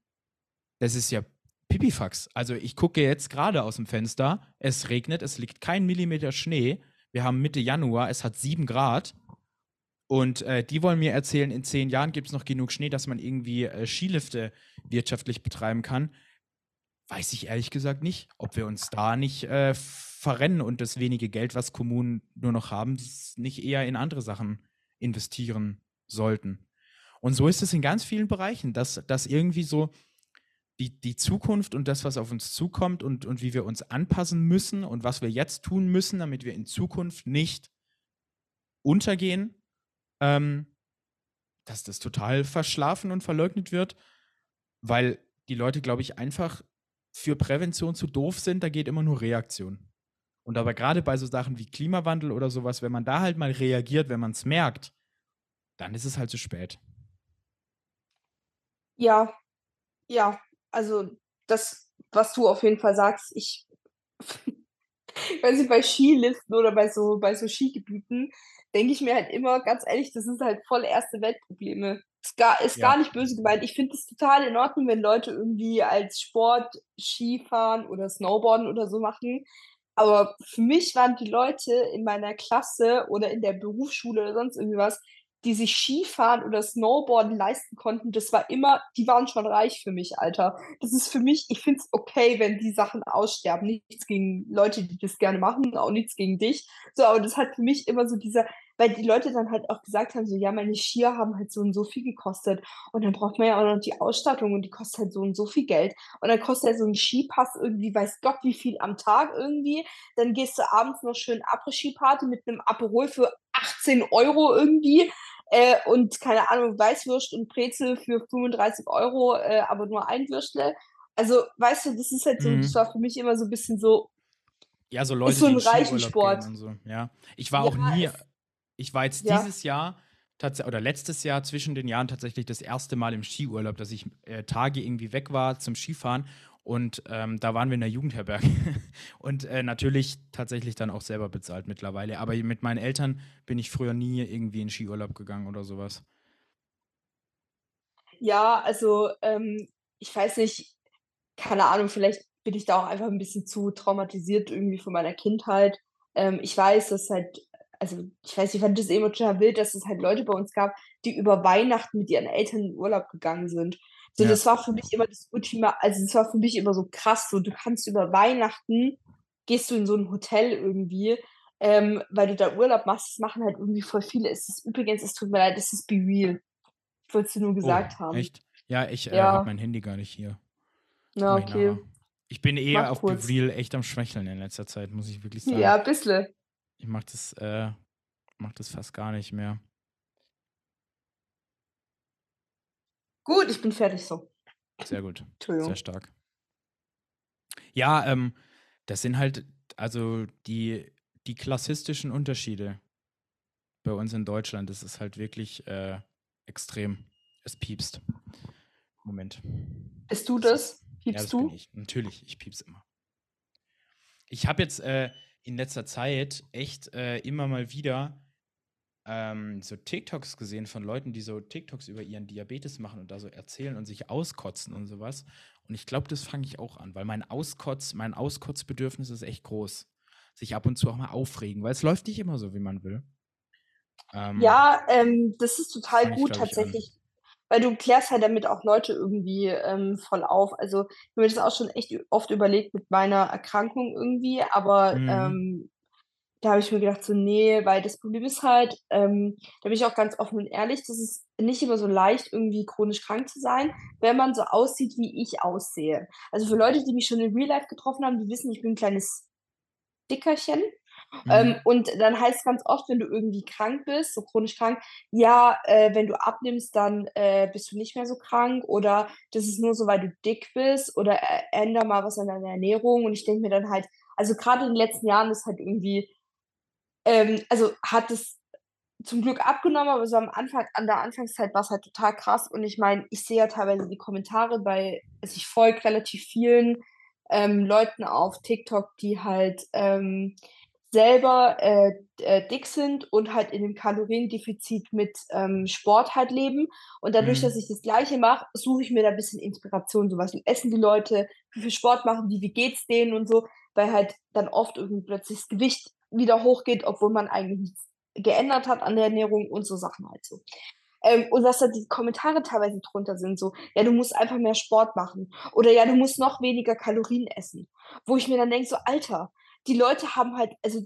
Das ist ja Pipifax. Also ich gucke jetzt gerade aus dem Fenster, es regnet, es liegt kein Millimeter Schnee. Wir haben Mitte Januar, es hat sieben Grad. Und äh, die wollen mir erzählen, in zehn Jahren gibt es noch genug Schnee, dass man irgendwie äh, Skilifte wirtschaftlich betreiben kann. Weiß ich ehrlich gesagt nicht, ob wir uns da nicht äh, verrennen und das wenige Geld, was Kommunen nur noch haben, nicht eher in andere Sachen investieren sollten. Und so ist es in ganz vielen Bereichen, dass, dass irgendwie so die, die Zukunft und das, was auf uns zukommt und, und wie wir uns anpassen müssen und was wir jetzt tun müssen, damit wir in Zukunft nicht untergehen, ähm, dass das total verschlafen und verleugnet wird, weil die Leute, glaube ich, einfach für Prävention zu doof sind, da geht immer nur Reaktion. Und aber gerade bei so Sachen wie Klimawandel oder sowas, wenn man da halt mal reagiert, wenn man es merkt, dann ist es halt zu spät. Ja, ja, also das, was du auf jeden Fall sagst, ich weiß nicht, bei Skiliften oder bei so, bei so Skigebieten, denke ich mir halt immer, ganz ehrlich, das ist halt voll erste Weltprobleme. Ist gar, ist ja. gar nicht böse gemeint. Ich finde es total in Ordnung, wenn Leute irgendwie als Sport Skifahren oder Snowboarden oder so machen. Aber für mich waren die Leute in meiner Klasse oder in der Berufsschule oder sonst irgendwie was, die sich Skifahren oder Snowboarden leisten konnten, das war immer, die waren schon reich für mich, Alter. Das ist für mich, ich finde es okay, wenn die Sachen aussterben. Nichts gegen Leute, die das gerne machen, auch nichts gegen dich. So, aber das hat für mich immer so dieser, weil die Leute dann halt auch gesagt haben, so, ja, meine Skier haben halt so und so viel gekostet. Und dann braucht man ja auch noch die Ausstattung und die kostet halt so und so viel Geld. Und dann kostet ja so ein Skipass irgendwie, weiß Gott, wie viel am Tag irgendwie. Dann gehst du abends noch schön Après-Ski-Party mit einem Aperol für 18 Euro irgendwie. Äh, und keine Ahnung, Weißwurst und Brezel für 35 Euro, äh, aber nur ein Würstle. Also, weißt du, das ist halt so, mhm. das war für mich immer so ein bisschen so. Ja, so Leute, ist so ein reichen Sport. So. Ja, ich war ja, auch nie. Ich war jetzt ja. dieses Jahr oder letztes Jahr zwischen den Jahren tatsächlich das erste Mal im Skiurlaub, dass ich äh, Tage irgendwie weg war zum Skifahren und ähm, da waren wir in der Jugendherberge. und äh, natürlich tatsächlich dann auch selber bezahlt mittlerweile. Aber mit meinen Eltern bin ich früher nie irgendwie in Skiurlaub gegangen oder sowas. Ja, also ähm, ich weiß nicht, keine Ahnung, vielleicht bin ich da auch einfach ein bisschen zu traumatisiert irgendwie von meiner Kindheit. Ähm, ich weiß, dass halt, also ich weiß, ich fand das emotional wild, dass es halt Leute bei uns gab, die über Weihnachten mit ihren Eltern in Urlaub gegangen sind. So, ja. das war für mich immer das Ultima, also das war für mich immer so krass. So, du kannst über Weihnachten, gehst du in so ein Hotel irgendwie, ähm, weil du da Urlaub machst, das machen halt irgendwie voll viele. Es ist übrigens, es tut mir leid, es ist Be Real. Ich wollte es nur oh, gesagt oh, haben. Echt? Ja, ich äh, ja. habe mein Handy gar nicht hier. Na, okay. Ich bin eher mach auf kurz. Be Real echt am Schwächeln in letzter Zeit, muss ich wirklich sagen. Ja, ein bisschen. Ich mach das, äh, mach das fast gar nicht mehr. Gut, ich bin fertig so. Sehr gut. Sehr stark. Ja, ähm, das sind halt, also die, die klassistischen Unterschiede bei uns in Deutschland. Das ist halt wirklich äh, extrem. Es piepst. Moment. Bist du das? Piepst ja, das du? Ich. Natürlich, ich piepst immer. Ich habe jetzt äh, in letzter Zeit echt äh, immer mal wieder ähm, so TikToks gesehen von Leuten, die so TikToks über ihren Diabetes machen und da so erzählen und sich auskotzen und sowas. Und ich glaube, das fange ich auch an, weil mein Auskotz, mein Auskotzbedürfnis ist echt groß. Sich ab und zu auch mal aufregen, weil es läuft nicht immer so, wie man will. Ähm, ja, ähm, das ist total gut ich, tatsächlich. Weil du klärst halt damit auch Leute irgendwie ähm, voll auf. Also ich habe mir das auch schon echt oft überlegt mit meiner Erkrankung irgendwie, aber mhm. Ähm, da habe ich mir gedacht, so, nee, weil das Problem ist halt, ähm, da bin ich auch ganz offen und ehrlich, das ist nicht immer so leicht, irgendwie chronisch krank zu sein, wenn man so aussieht, wie ich aussehe. Also für Leute, die mich schon in Real Life getroffen haben, die wissen, ich bin ein kleines Dickerchen. Mhm. Ähm, und dann heißt es ganz oft, wenn du irgendwie krank bist, so chronisch krank, ja, äh, wenn du abnimmst, dann äh, bist du nicht mehr so krank oder das ist nur so, weil du dick bist oder äh, änder mal was an deiner Ernährung. Und ich denke mir dann halt, also gerade in den letzten Jahren ist halt irgendwie, ähm, also hat es zum Glück abgenommen, aber so am Anfang, an der Anfangszeit war es halt total krass. Und ich meine, ich sehe ja teilweise die Kommentare bei, also ich folge relativ vielen ähm, Leuten auf TikTok, die halt ähm, selber äh, äh, dick sind und halt in dem Kaloriendefizit mit ähm, Sport halt leben. Und dadurch, mhm. dass ich das Gleiche mache, suche ich mir da ein bisschen Inspiration. So was essen die Leute, wie viel Sport machen die, wie geht's denen und so, weil halt dann oft irgendwie plötzlich das Gewicht wieder hochgeht, obwohl man eigentlich nichts geändert hat an der Ernährung und so Sachen halt so. Ähm, und dass da die Kommentare teilweise drunter sind, so, ja, du musst einfach mehr Sport machen. Oder ja, du musst noch weniger Kalorien essen. Wo ich mir dann denke, so, Alter, die Leute haben halt, also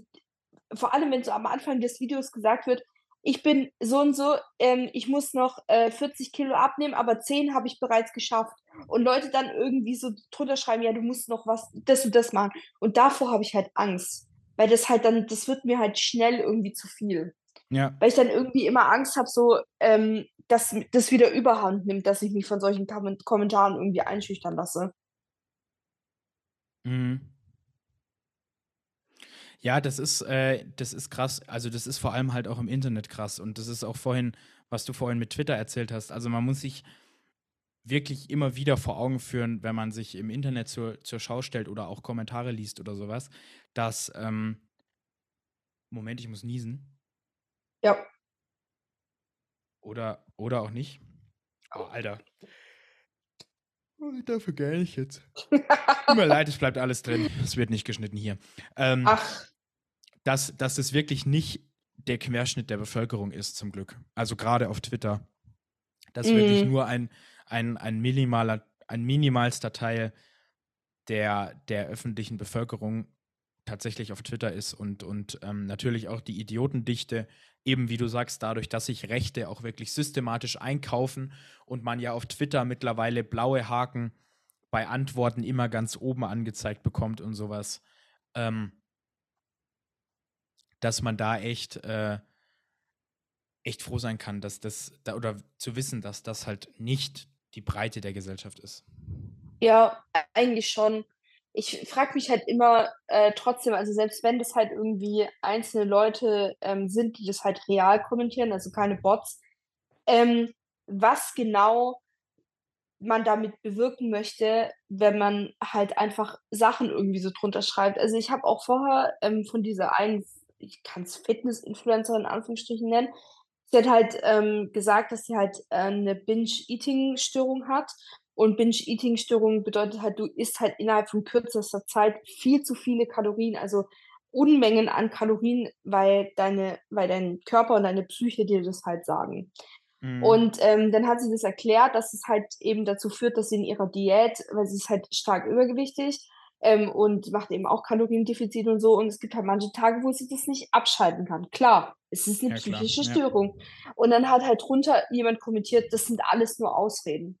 vor allem, wenn so am Anfang des Videos gesagt wird, ich bin so und so, ähm, ich muss noch äh, 40 Kilo abnehmen, aber 10 habe ich bereits geschafft. Und Leute dann irgendwie so drunter schreiben, ja, du musst noch was, das und das machen. Und davor habe ich halt Angst. Weil das halt dann, das wird mir halt schnell irgendwie zu viel. Ja. Weil ich dann irgendwie immer Angst habe, so, ähm, dass das wieder überhand nimmt, dass ich mich von solchen Kommentaren irgendwie einschüchtern lasse. Mhm. Ja, das ist, äh, das ist krass. Also, das ist vor allem halt auch im Internet krass. Und das ist auch vorhin, was du vorhin mit Twitter erzählt hast. Also, man muss sich wirklich immer wieder vor Augen führen, wenn man sich im Internet zur, zur Schau stellt oder auch Kommentare liest oder sowas, dass, ähm, Moment, ich muss niesen. Ja. Oder, oder auch nicht. Oh, Alter. Dafür gehe ich jetzt. Tut mir leid, es bleibt alles drin. Es wird nicht geschnitten hier. Ähm, Ach. Dass, dass es wirklich nicht der Querschnitt der Bevölkerung ist, zum Glück. Also gerade auf Twitter. Dass mm. wirklich nur ein, ein, ein, minimaler, ein minimalster Teil der, der öffentlichen Bevölkerung tatsächlich auf Twitter ist und, und ähm, natürlich auch die Idiotendichte, eben wie du sagst, dadurch, dass sich Rechte auch wirklich systematisch einkaufen und man ja auf Twitter mittlerweile blaue Haken bei Antworten immer ganz oben angezeigt bekommt und sowas, ähm, dass man da echt, äh, echt froh sein kann, dass das, da, oder zu wissen, dass das halt nicht die Breite der Gesellschaft ist. Ja, eigentlich schon ich frage mich halt immer äh, trotzdem, also selbst wenn das halt irgendwie einzelne Leute ähm, sind, die das halt real kommentieren, also keine Bots, ähm, was genau man damit bewirken möchte, wenn man halt einfach Sachen irgendwie so drunter schreibt. Also ich habe auch vorher ähm, von dieser einen, ich kann es Fitness-Influencerin in Anführungsstrichen nennen, sie hat halt ähm, gesagt, dass sie halt äh, eine Binge-Eating-Störung hat und Binge-Eating-Störung bedeutet halt, du isst halt innerhalb von kürzester Zeit viel zu viele Kalorien, also Unmengen an Kalorien, weil deine, weil dein Körper und deine Psyche dir das halt sagen. Mhm. Und ähm, dann hat sie das erklärt, dass es halt eben dazu führt, dass sie in ihrer Diät, weil sie ist halt stark übergewichtig ähm, und macht eben auch Kaloriendefizit und so. Und es gibt halt manche Tage, wo sie das nicht abschalten kann. Klar, es ist eine ja, psychische klar. Störung. Ja. Und dann hat halt drunter jemand kommentiert, das sind alles nur Ausreden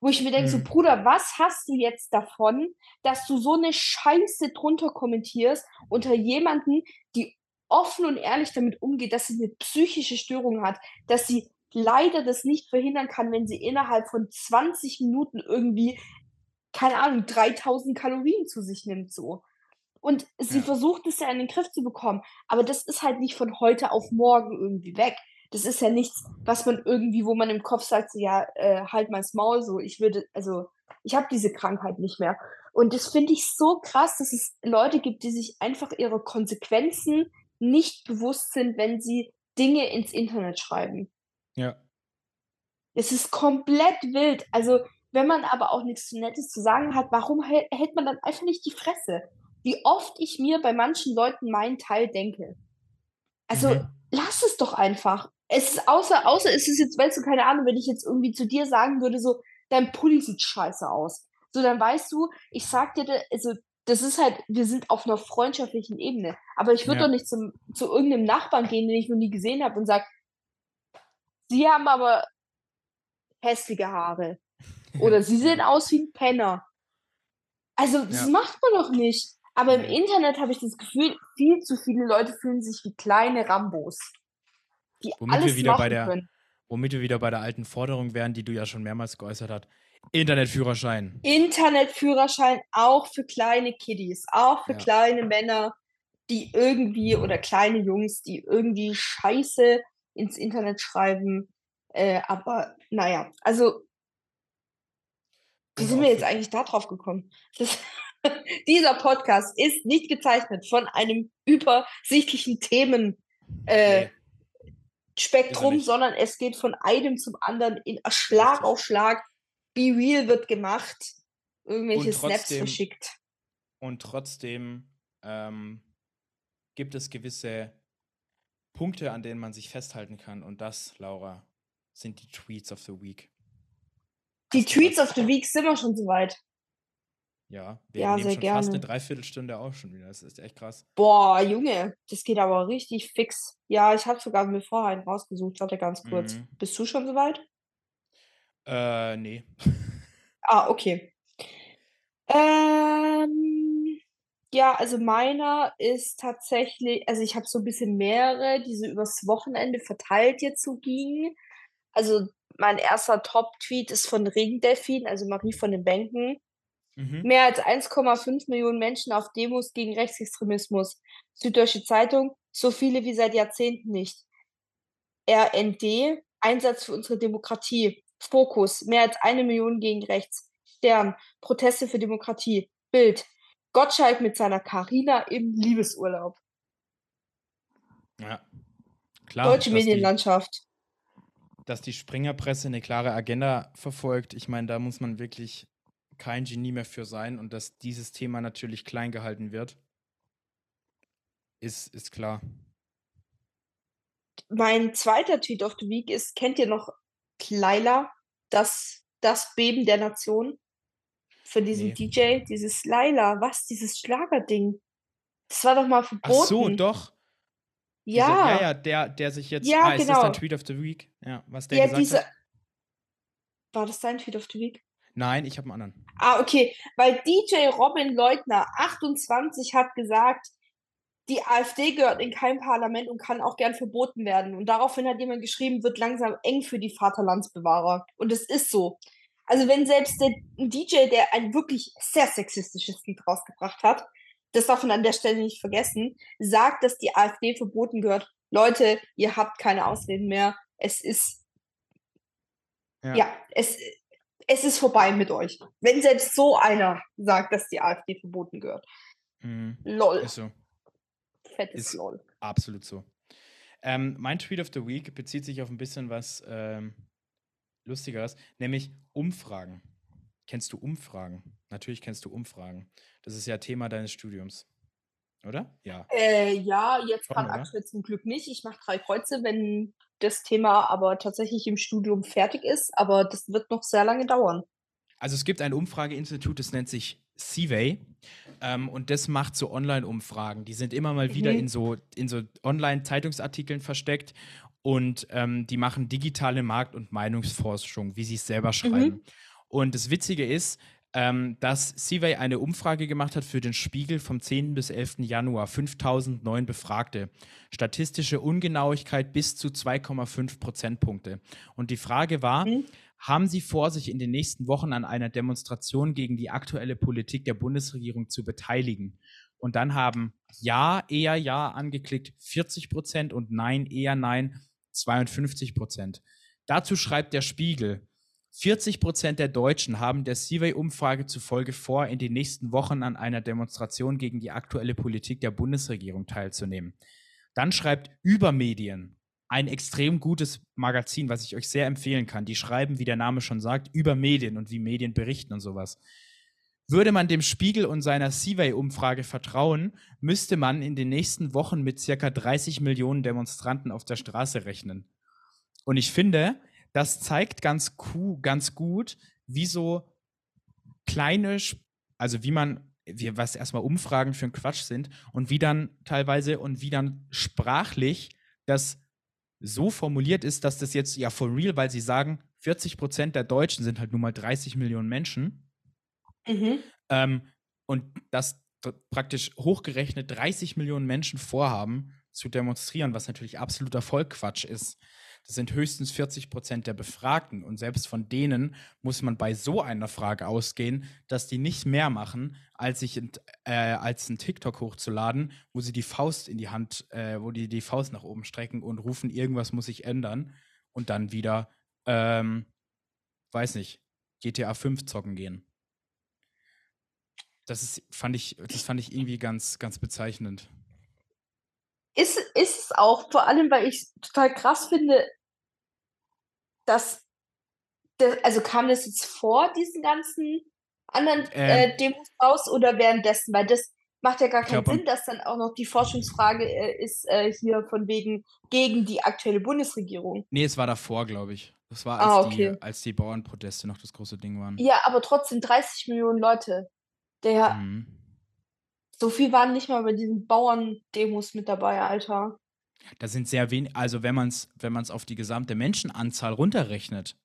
wo ich mir denke, mhm. so Bruder, was hast du jetzt davon, dass du so eine Scheiße drunter kommentierst unter jemanden, die offen und ehrlich damit umgeht, dass sie eine psychische Störung hat, dass sie leider das nicht verhindern kann, wenn sie innerhalb von 20 Minuten irgendwie, keine Ahnung, 3000 Kalorien zu sich nimmt, so. Und sie ja. versucht es ja in den Griff zu bekommen. Aber das ist halt nicht von heute auf morgen irgendwie weg das ist ja nichts, was man irgendwie, wo man im Kopf sagt, so, ja, äh, halt mal das Maul, so, ich würde, also, ich habe diese Krankheit nicht mehr. Und das finde ich so krass, dass es Leute gibt, die sich einfach ihre Konsequenzen nicht bewusst sind, wenn sie Dinge ins Internet schreiben. Ja. Es ist komplett wild. Also, wenn man aber auch nichts Nettes zu sagen hat, warum hält man dann einfach nicht die Fresse? Wie oft ich mir bei manchen Leuten meinen Teil denke. Also, mhm. lass es doch einfach es ist außer, außer ist es jetzt, weißt du, keine Ahnung, wenn ich jetzt irgendwie zu dir sagen würde, so, dein Pulli sieht scheiße aus. So, dann weißt du, ich sag dir, also das ist halt, wir sind auf einer freundschaftlichen Ebene. Aber ich würde Ja. doch nicht zum, zu irgendeinem Nachbarn gehen, den ich noch nie gesehen habe und sagen, Sie haben aber hässliche Haare. Oder Sie sehen aus wie ein Penner. Also, das Ja. macht man doch nicht. Aber im. Internet habe ich das Gefühl, viel zu viele Leute fühlen sich wie kleine Rambos, die Womit wir alles wieder bei machen der- können. Womit wir wieder bei der alten Forderung wären, die du ja schon mehrmals geäußert hast. Internetführerschein. Internetführerschein auch für kleine Kiddies, auch für Ja. kleine Männer, die irgendwie oder kleine Jungs, die irgendwie Scheiße ins Internet schreiben. Äh, aber naja, also wie Und sind wir jetzt eigentlich da drauf gekommen? Das, dieser Podcast ist nicht gezeichnet von einem übersichtlichen Themen. Äh, Nee. Sondern es geht von einem zum anderen in Schlag auf Schlag. Be Real wird gemacht, irgendwelche Und Snaps trotzdem- verschickt. Und trotzdem ähm, gibt es gewisse Punkte, an denen man sich festhalten kann. Und das, Laura, sind die Tweets of the Week. Die Tweets of the Week sind wir schon soweit. Ja, wir Ja, nehmen sehr schon fast eine gerne. Dreiviertelstunde auch schon wieder. Das ist echt krass. Boah, Junge, das geht aber richtig fix. Ja, ich habe sogar mir vorher einen rausgesucht. Warte ganz kurz. Mhm. Bist du schon soweit? Äh, nee. Ah, okay. Ähm, ja, also meiner ist tatsächlich, also ich habe so ein bisschen mehrere, die so übers Wochenende verteilt jetzt so gingen. Also mein erster Top-Tweet ist von Regendelfin, also Marie von den Bänken. Mhm. Mehr als 1,5 Millionen Menschen auf Demos gegen Rechtsextremismus. Süddeutsche Zeitung, so viele wie seit Jahrzehnten nicht. RND, Einsatz für unsere Demokratie. Fokus, mehr als eine Million gegen rechts. Stern, Proteste für Demokratie. Bild, Gottschalk mit seiner Karina im Liebesurlaub. Ja. Klar, Deutsche Medienlandschaft. Dass die Springerpresse eine klare Agenda verfolgt. Ich meine, da muss man wirklich kein Genie mehr für sein und dass dieses Thema natürlich klein gehalten wird, ist, ist klar. Mein zweiter Tweet of the Week ist, kennt ihr noch Laila, das, das Beben der Nation? Für diesen Nee. DJ, dieses Laila, was, dieses Schlagerding? Das war doch mal verboten. Ach so, doch. Ja, ja, ja, der, der sich jetzt. Ja, ah, ist das genau. dein Tweet of the Week? Ja, was der ja, gesagt diese. hat? War das dein Tweet of the Week? Nein, ich habe einen anderen. Ah, okay, weil DJ Robin Leutner, 28, hat gesagt, die AfD gehört in kein Parlament und kann auch gern verboten werden. Und daraufhin hat jemand geschrieben, wird langsam eng für die Vaterlandsbewahrer. Und es ist so. Also wenn selbst der ein DJ, der ein wirklich sehr sexistisches Lied rausgebracht hat, das darf man an der Stelle nicht vergessen, sagt, dass die AfD verboten gehört. Leute, ihr habt keine Ausreden mehr. Es ist Ja. ja, es, es ist vorbei mit euch. Wenn selbst so einer sagt, dass die AfD verboten gehört. Mhm. Lol. Ist so. Fettes ist- Lol. Absolut so. Ähm, mein Tweet of the Week bezieht sich auf ein bisschen was ähm, Lustigeres, nämlich Umfragen. Kennst du Umfragen? Natürlich kennst du Umfragen. Das ist ja Thema deines Studiums. Oder? Ja. Äh, ja, jetzt gerade aktuell zum Glück nicht. Ich mache drei Kreuze, wenn das Thema aber tatsächlich im Studium fertig ist. Aber das wird noch sehr lange dauern. Also es gibt ein Umfrageinstitut, das nennt sich Seaway. Ähm, und das macht so Online-Umfragen. Die sind immer mal wieder Mhm. in so, in so Online-Zeitungsartikeln versteckt. Und ähm, die machen digitale Markt- und Meinungsforschung, wie sie es selber schreiben. Und das Witzige ist, ähm, dass Seaway eine Umfrage gemacht hat für den Spiegel vom 10. bis 11. Januar. 5009 Befragte. Statistische Ungenauigkeit bis zu 2,5 Prozentpunkte. Und die Frage war, Mhm. haben Sie vor, sich in den nächsten Wochen an einer Demonstration gegen die aktuelle Politik der Bundesregierung zu beteiligen? Und dann haben Ja, eher Ja angeklickt 40 Prozent und Nein, eher Nein 52 Prozent. Dazu schreibt der Spiegel, 40 Prozent der Deutschen haben der Seaway-Umfrage zufolge vor, in den nächsten Wochen an einer Demonstration gegen die aktuelle Politik der Bundesregierung teilzunehmen. Dann schreibt Übermedien, ein extrem gutes Magazin, was ich euch sehr empfehlen kann. Die schreiben, wie der Name schon sagt, über Medien und wie Medien berichten und sowas. Würde man dem Spiegel und seiner Seaway-Umfrage vertrauen, müsste man in den nächsten Wochen mit circa 30 Millionen Demonstranten auf der Straße rechnen. Und ich finde, das zeigt ganz, ganz gut, wie so kleine, also wie man wie, was erstmal Umfragen für ein Quatsch sind und wie dann teilweise und wie dann sprachlich das so formuliert ist, dass das jetzt ja for real, weil sie sagen, 40 Prozent der Deutschen sind halt nun mal 30 Millionen Menschen. Mhm. Ähm, und dass praktisch hochgerechnet 30 Millionen Menschen vorhaben zu demonstrieren, was natürlich absoluter Vollquatsch ist. Das sind höchstens 40 Prozent der Befragten. Und selbst von denen muss man bei so einer Frage ausgehen, dass die nicht mehr machen, als sich äh, als ein TikTok hochzuladen, wo sie die Faust in die Hand, äh, wo die die Faust nach oben strecken und rufen, irgendwas muss sich ändern und dann wieder, ähm, weiß nicht, GTA 5 zocken gehen. Das ist, fand ich, das fand ich irgendwie ganz, ganz bezeichnend. Ist, ist es auch, vor allem, weil ich total krass finde, dass, das, also kam das jetzt vor diesen ganzen anderen ähm, äh, Demos raus oder währenddessen? Weil das macht ja gar keinen glaub, Sinn, dass dann auch noch die Forschungsfrage äh, ist äh, hier von wegen gegen die aktuelle Bundesregierung. Nee, es war davor, glaube ich. Das war, als, ah, okay. die, als die Bauernproteste noch das große Ding waren. Ja, aber trotzdem 30 Millionen Leute. Der, mhm. So viel waren nicht mal bei diesen Bauerndemos mit dabei, Alter. Da sind sehr wenig, also wenn man es wenn auf die gesamte Menschenanzahl runterrechnet,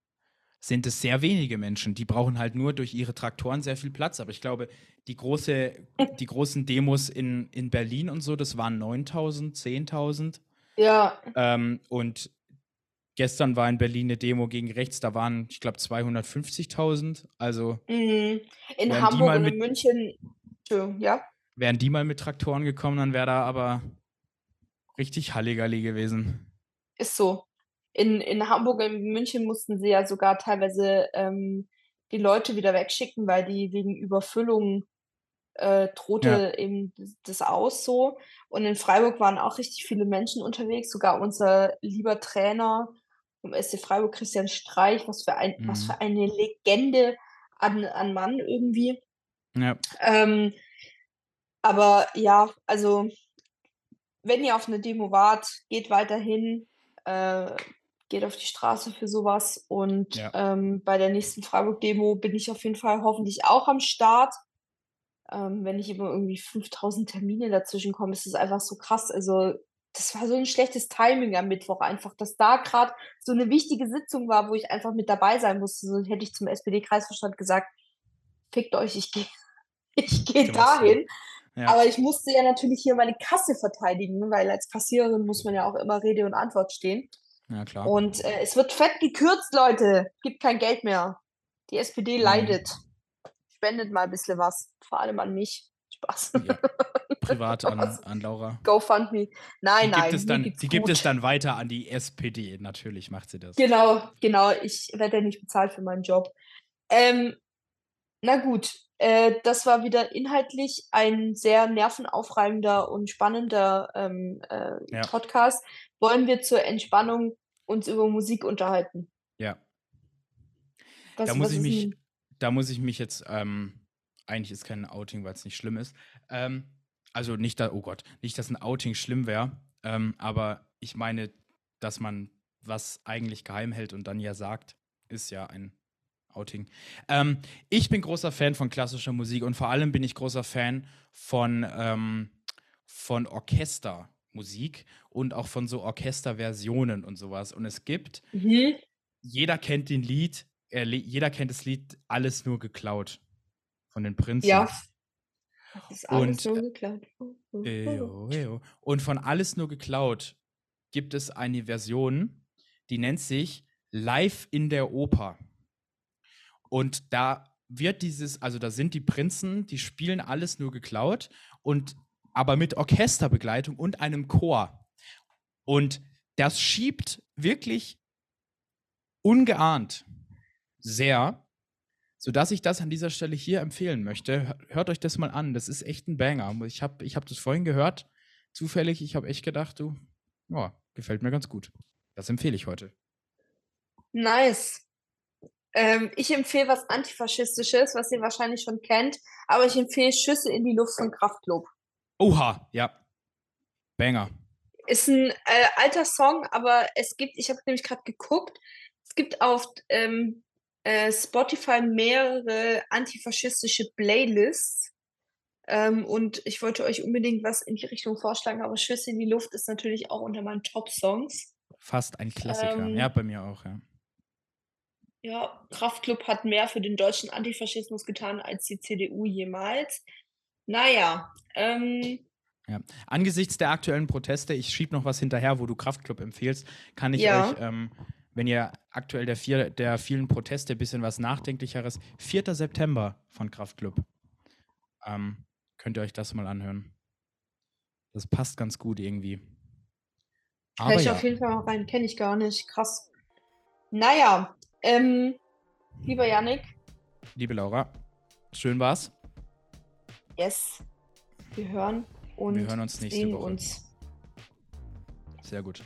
sind es sehr wenige Menschen. Die brauchen halt nur durch ihre Traktoren sehr viel Platz. Aber ich glaube, die, große, die großen Demos in, in Berlin und so, das waren 9000, 10.000. Ja. Ähm, und gestern war in Berlin eine Demo gegen rechts, da waren, ich glaube, 250.000. Also. Mhm. In Hamburg und in München, ja. Wären die mal mit Traktoren gekommen, dann wäre da aber richtig Halligalli gewesen. Ist so. In, in Hamburg und München mussten sie ja sogar teilweise ähm, die Leute wieder wegschicken, weil die wegen Überfüllung äh, drohte ja. eben das aus so. Und in Freiburg waren auch richtig viele Menschen unterwegs, sogar unser lieber Trainer vom SC Freiburg, Christian Streich, was für, ein, mhm. was für eine Legende an, an Mann irgendwie. Ja. Ähm, aber ja, also wenn ihr auf eine Demo wart, geht weiterhin, äh, geht auf die Straße für sowas. Und ja. ähm, bei der nächsten Freiburg-Demo bin ich auf jeden Fall hoffentlich auch am Start. Ähm, wenn nicht immer irgendwie 5000 Termine dazwischen kommen, ist das einfach so krass. Also, das war so ein schlechtes Timing am Mittwoch einfach, dass da gerade so eine wichtige Sitzung war, wo ich einfach mit dabei sein musste. So hätte ich zum SPD-Kreisverstand gesagt: Fickt euch, ich gehe ich geh dahin. Ja. Aber ich musste ja natürlich hier meine Kasse verteidigen, weil als Kassiererin muss man ja auch immer Rede und Antwort stehen. Ja, klar. Und äh, es wird fett gekürzt, Leute. Gibt kein Geld mehr. Die SPD mhm. leidet. Spendet mal ein bisschen was. Vor allem an mich. Spaß. Ja. Privat an, an Laura. GoFundMe. Nein, die nein. es dann, die gibt es dann weiter an die SPD. Natürlich macht sie das. Genau, genau. Ich werde ja nicht bezahlt für meinen Job. Ähm, na gut, äh, das war wieder inhaltlich ein sehr nervenaufreibender und spannender ähm, äh, ja. Podcast. Wollen wir zur Entspannung uns über Musik unterhalten? Ja. Was, da, muss ich mich, da muss ich mich jetzt, ähm, eigentlich ist kein Outing, weil es nicht schlimm ist. Ähm, also nicht da, oh Gott, nicht, dass ein Outing schlimm wäre, ähm, aber ich meine, dass man was eigentlich geheim hält und dann ja sagt, ist ja ein Outing. Ähm, ich bin großer Fan von klassischer Musik und vor allem bin ich großer Fan von, ähm, von Orchestermusik und auch von so Orchesterversionen und sowas. Und es gibt, mhm. jeder kennt den Lied, äh, jeder kennt das Lied Alles nur geklaut von den Prinzen. Ja. Das ist alles und, nur geklaut. Eyo, eyo. Und von Alles nur geklaut gibt es eine Version, die nennt sich Live in der Oper. Und da wird dieses, also da sind die Prinzen, die spielen alles nur geklaut und aber mit Orchesterbegleitung und einem Chor. Und das schiebt wirklich ungeahnt sehr, sodass ich das an dieser Stelle hier empfehlen möchte. Hört euch das mal an, das ist echt ein Banger. Ich habe ich hab das vorhin gehört, zufällig, ich habe echt gedacht, du, ja, gefällt mir ganz gut. Das empfehle ich heute. Nice. Ähm, ich empfehle was Antifaschistisches, was ihr wahrscheinlich schon kennt, aber ich empfehle Schüsse in die Luft von Kraftklub. Oha, ja. Banger. Ist ein äh, alter Song, aber es gibt, ich habe nämlich gerade geguckt, es gibt auf ähm, äh, Spotify mehrere antifaschistische Playlists. Ähm, und ich wollte euch unbedingt was in die Richtung vorschlagen, aber Schüsse in die Luft ist natürlich auch unter meinen Top-Songs. Fast ein Klassiker. Ähm, ja, bei mir auch, ja. Ja, Kraftklub hat mehr für den deutschen Antifaschismus getan als die CDU jemals. Naja, ähm, ja. Angesichts der aktuellen Proteste, ich schiebe noch was hinterher, wo du Kraftclub empfehlst, kann ich ja. euch, ähm, wenn ihr aktuell der, vier, der vielen Proteste ein bisschen was Nachdenklicheres, 4. September von Kraftclub, ähm, könnt ihr euch das mal anhören. Das passt ganz gut irgendwie. Aber Hör ich ja. auf jeden Fall mal rein, kenne ich gar nicht. Krass. Naja, ähm, lieber Yannick. Liebe Laura, schön war's. Yes. Wir hören und wir hören uns nächste Woche. Uns. Sehr gut.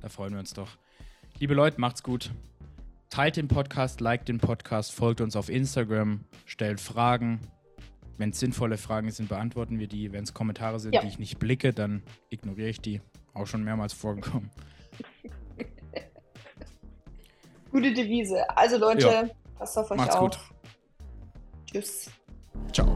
Da freuen wir uns doch. Liebe Leute, macht's gut. Teilt den Podcast, liked den Podcast, folgt uns auf Instagram, stellt Fragen. Wenn es sinnvolle Fragen sind, beantworten wir die. Wenn es Kommentare sind, ja. die ich nicht blicke, dann ignoriere ich die. Auch schon mehrmals vorgekommen. Gute Devise. Also Leute, ja. passt auf euch Macht's auf. Gut. Tschüss. Ciao.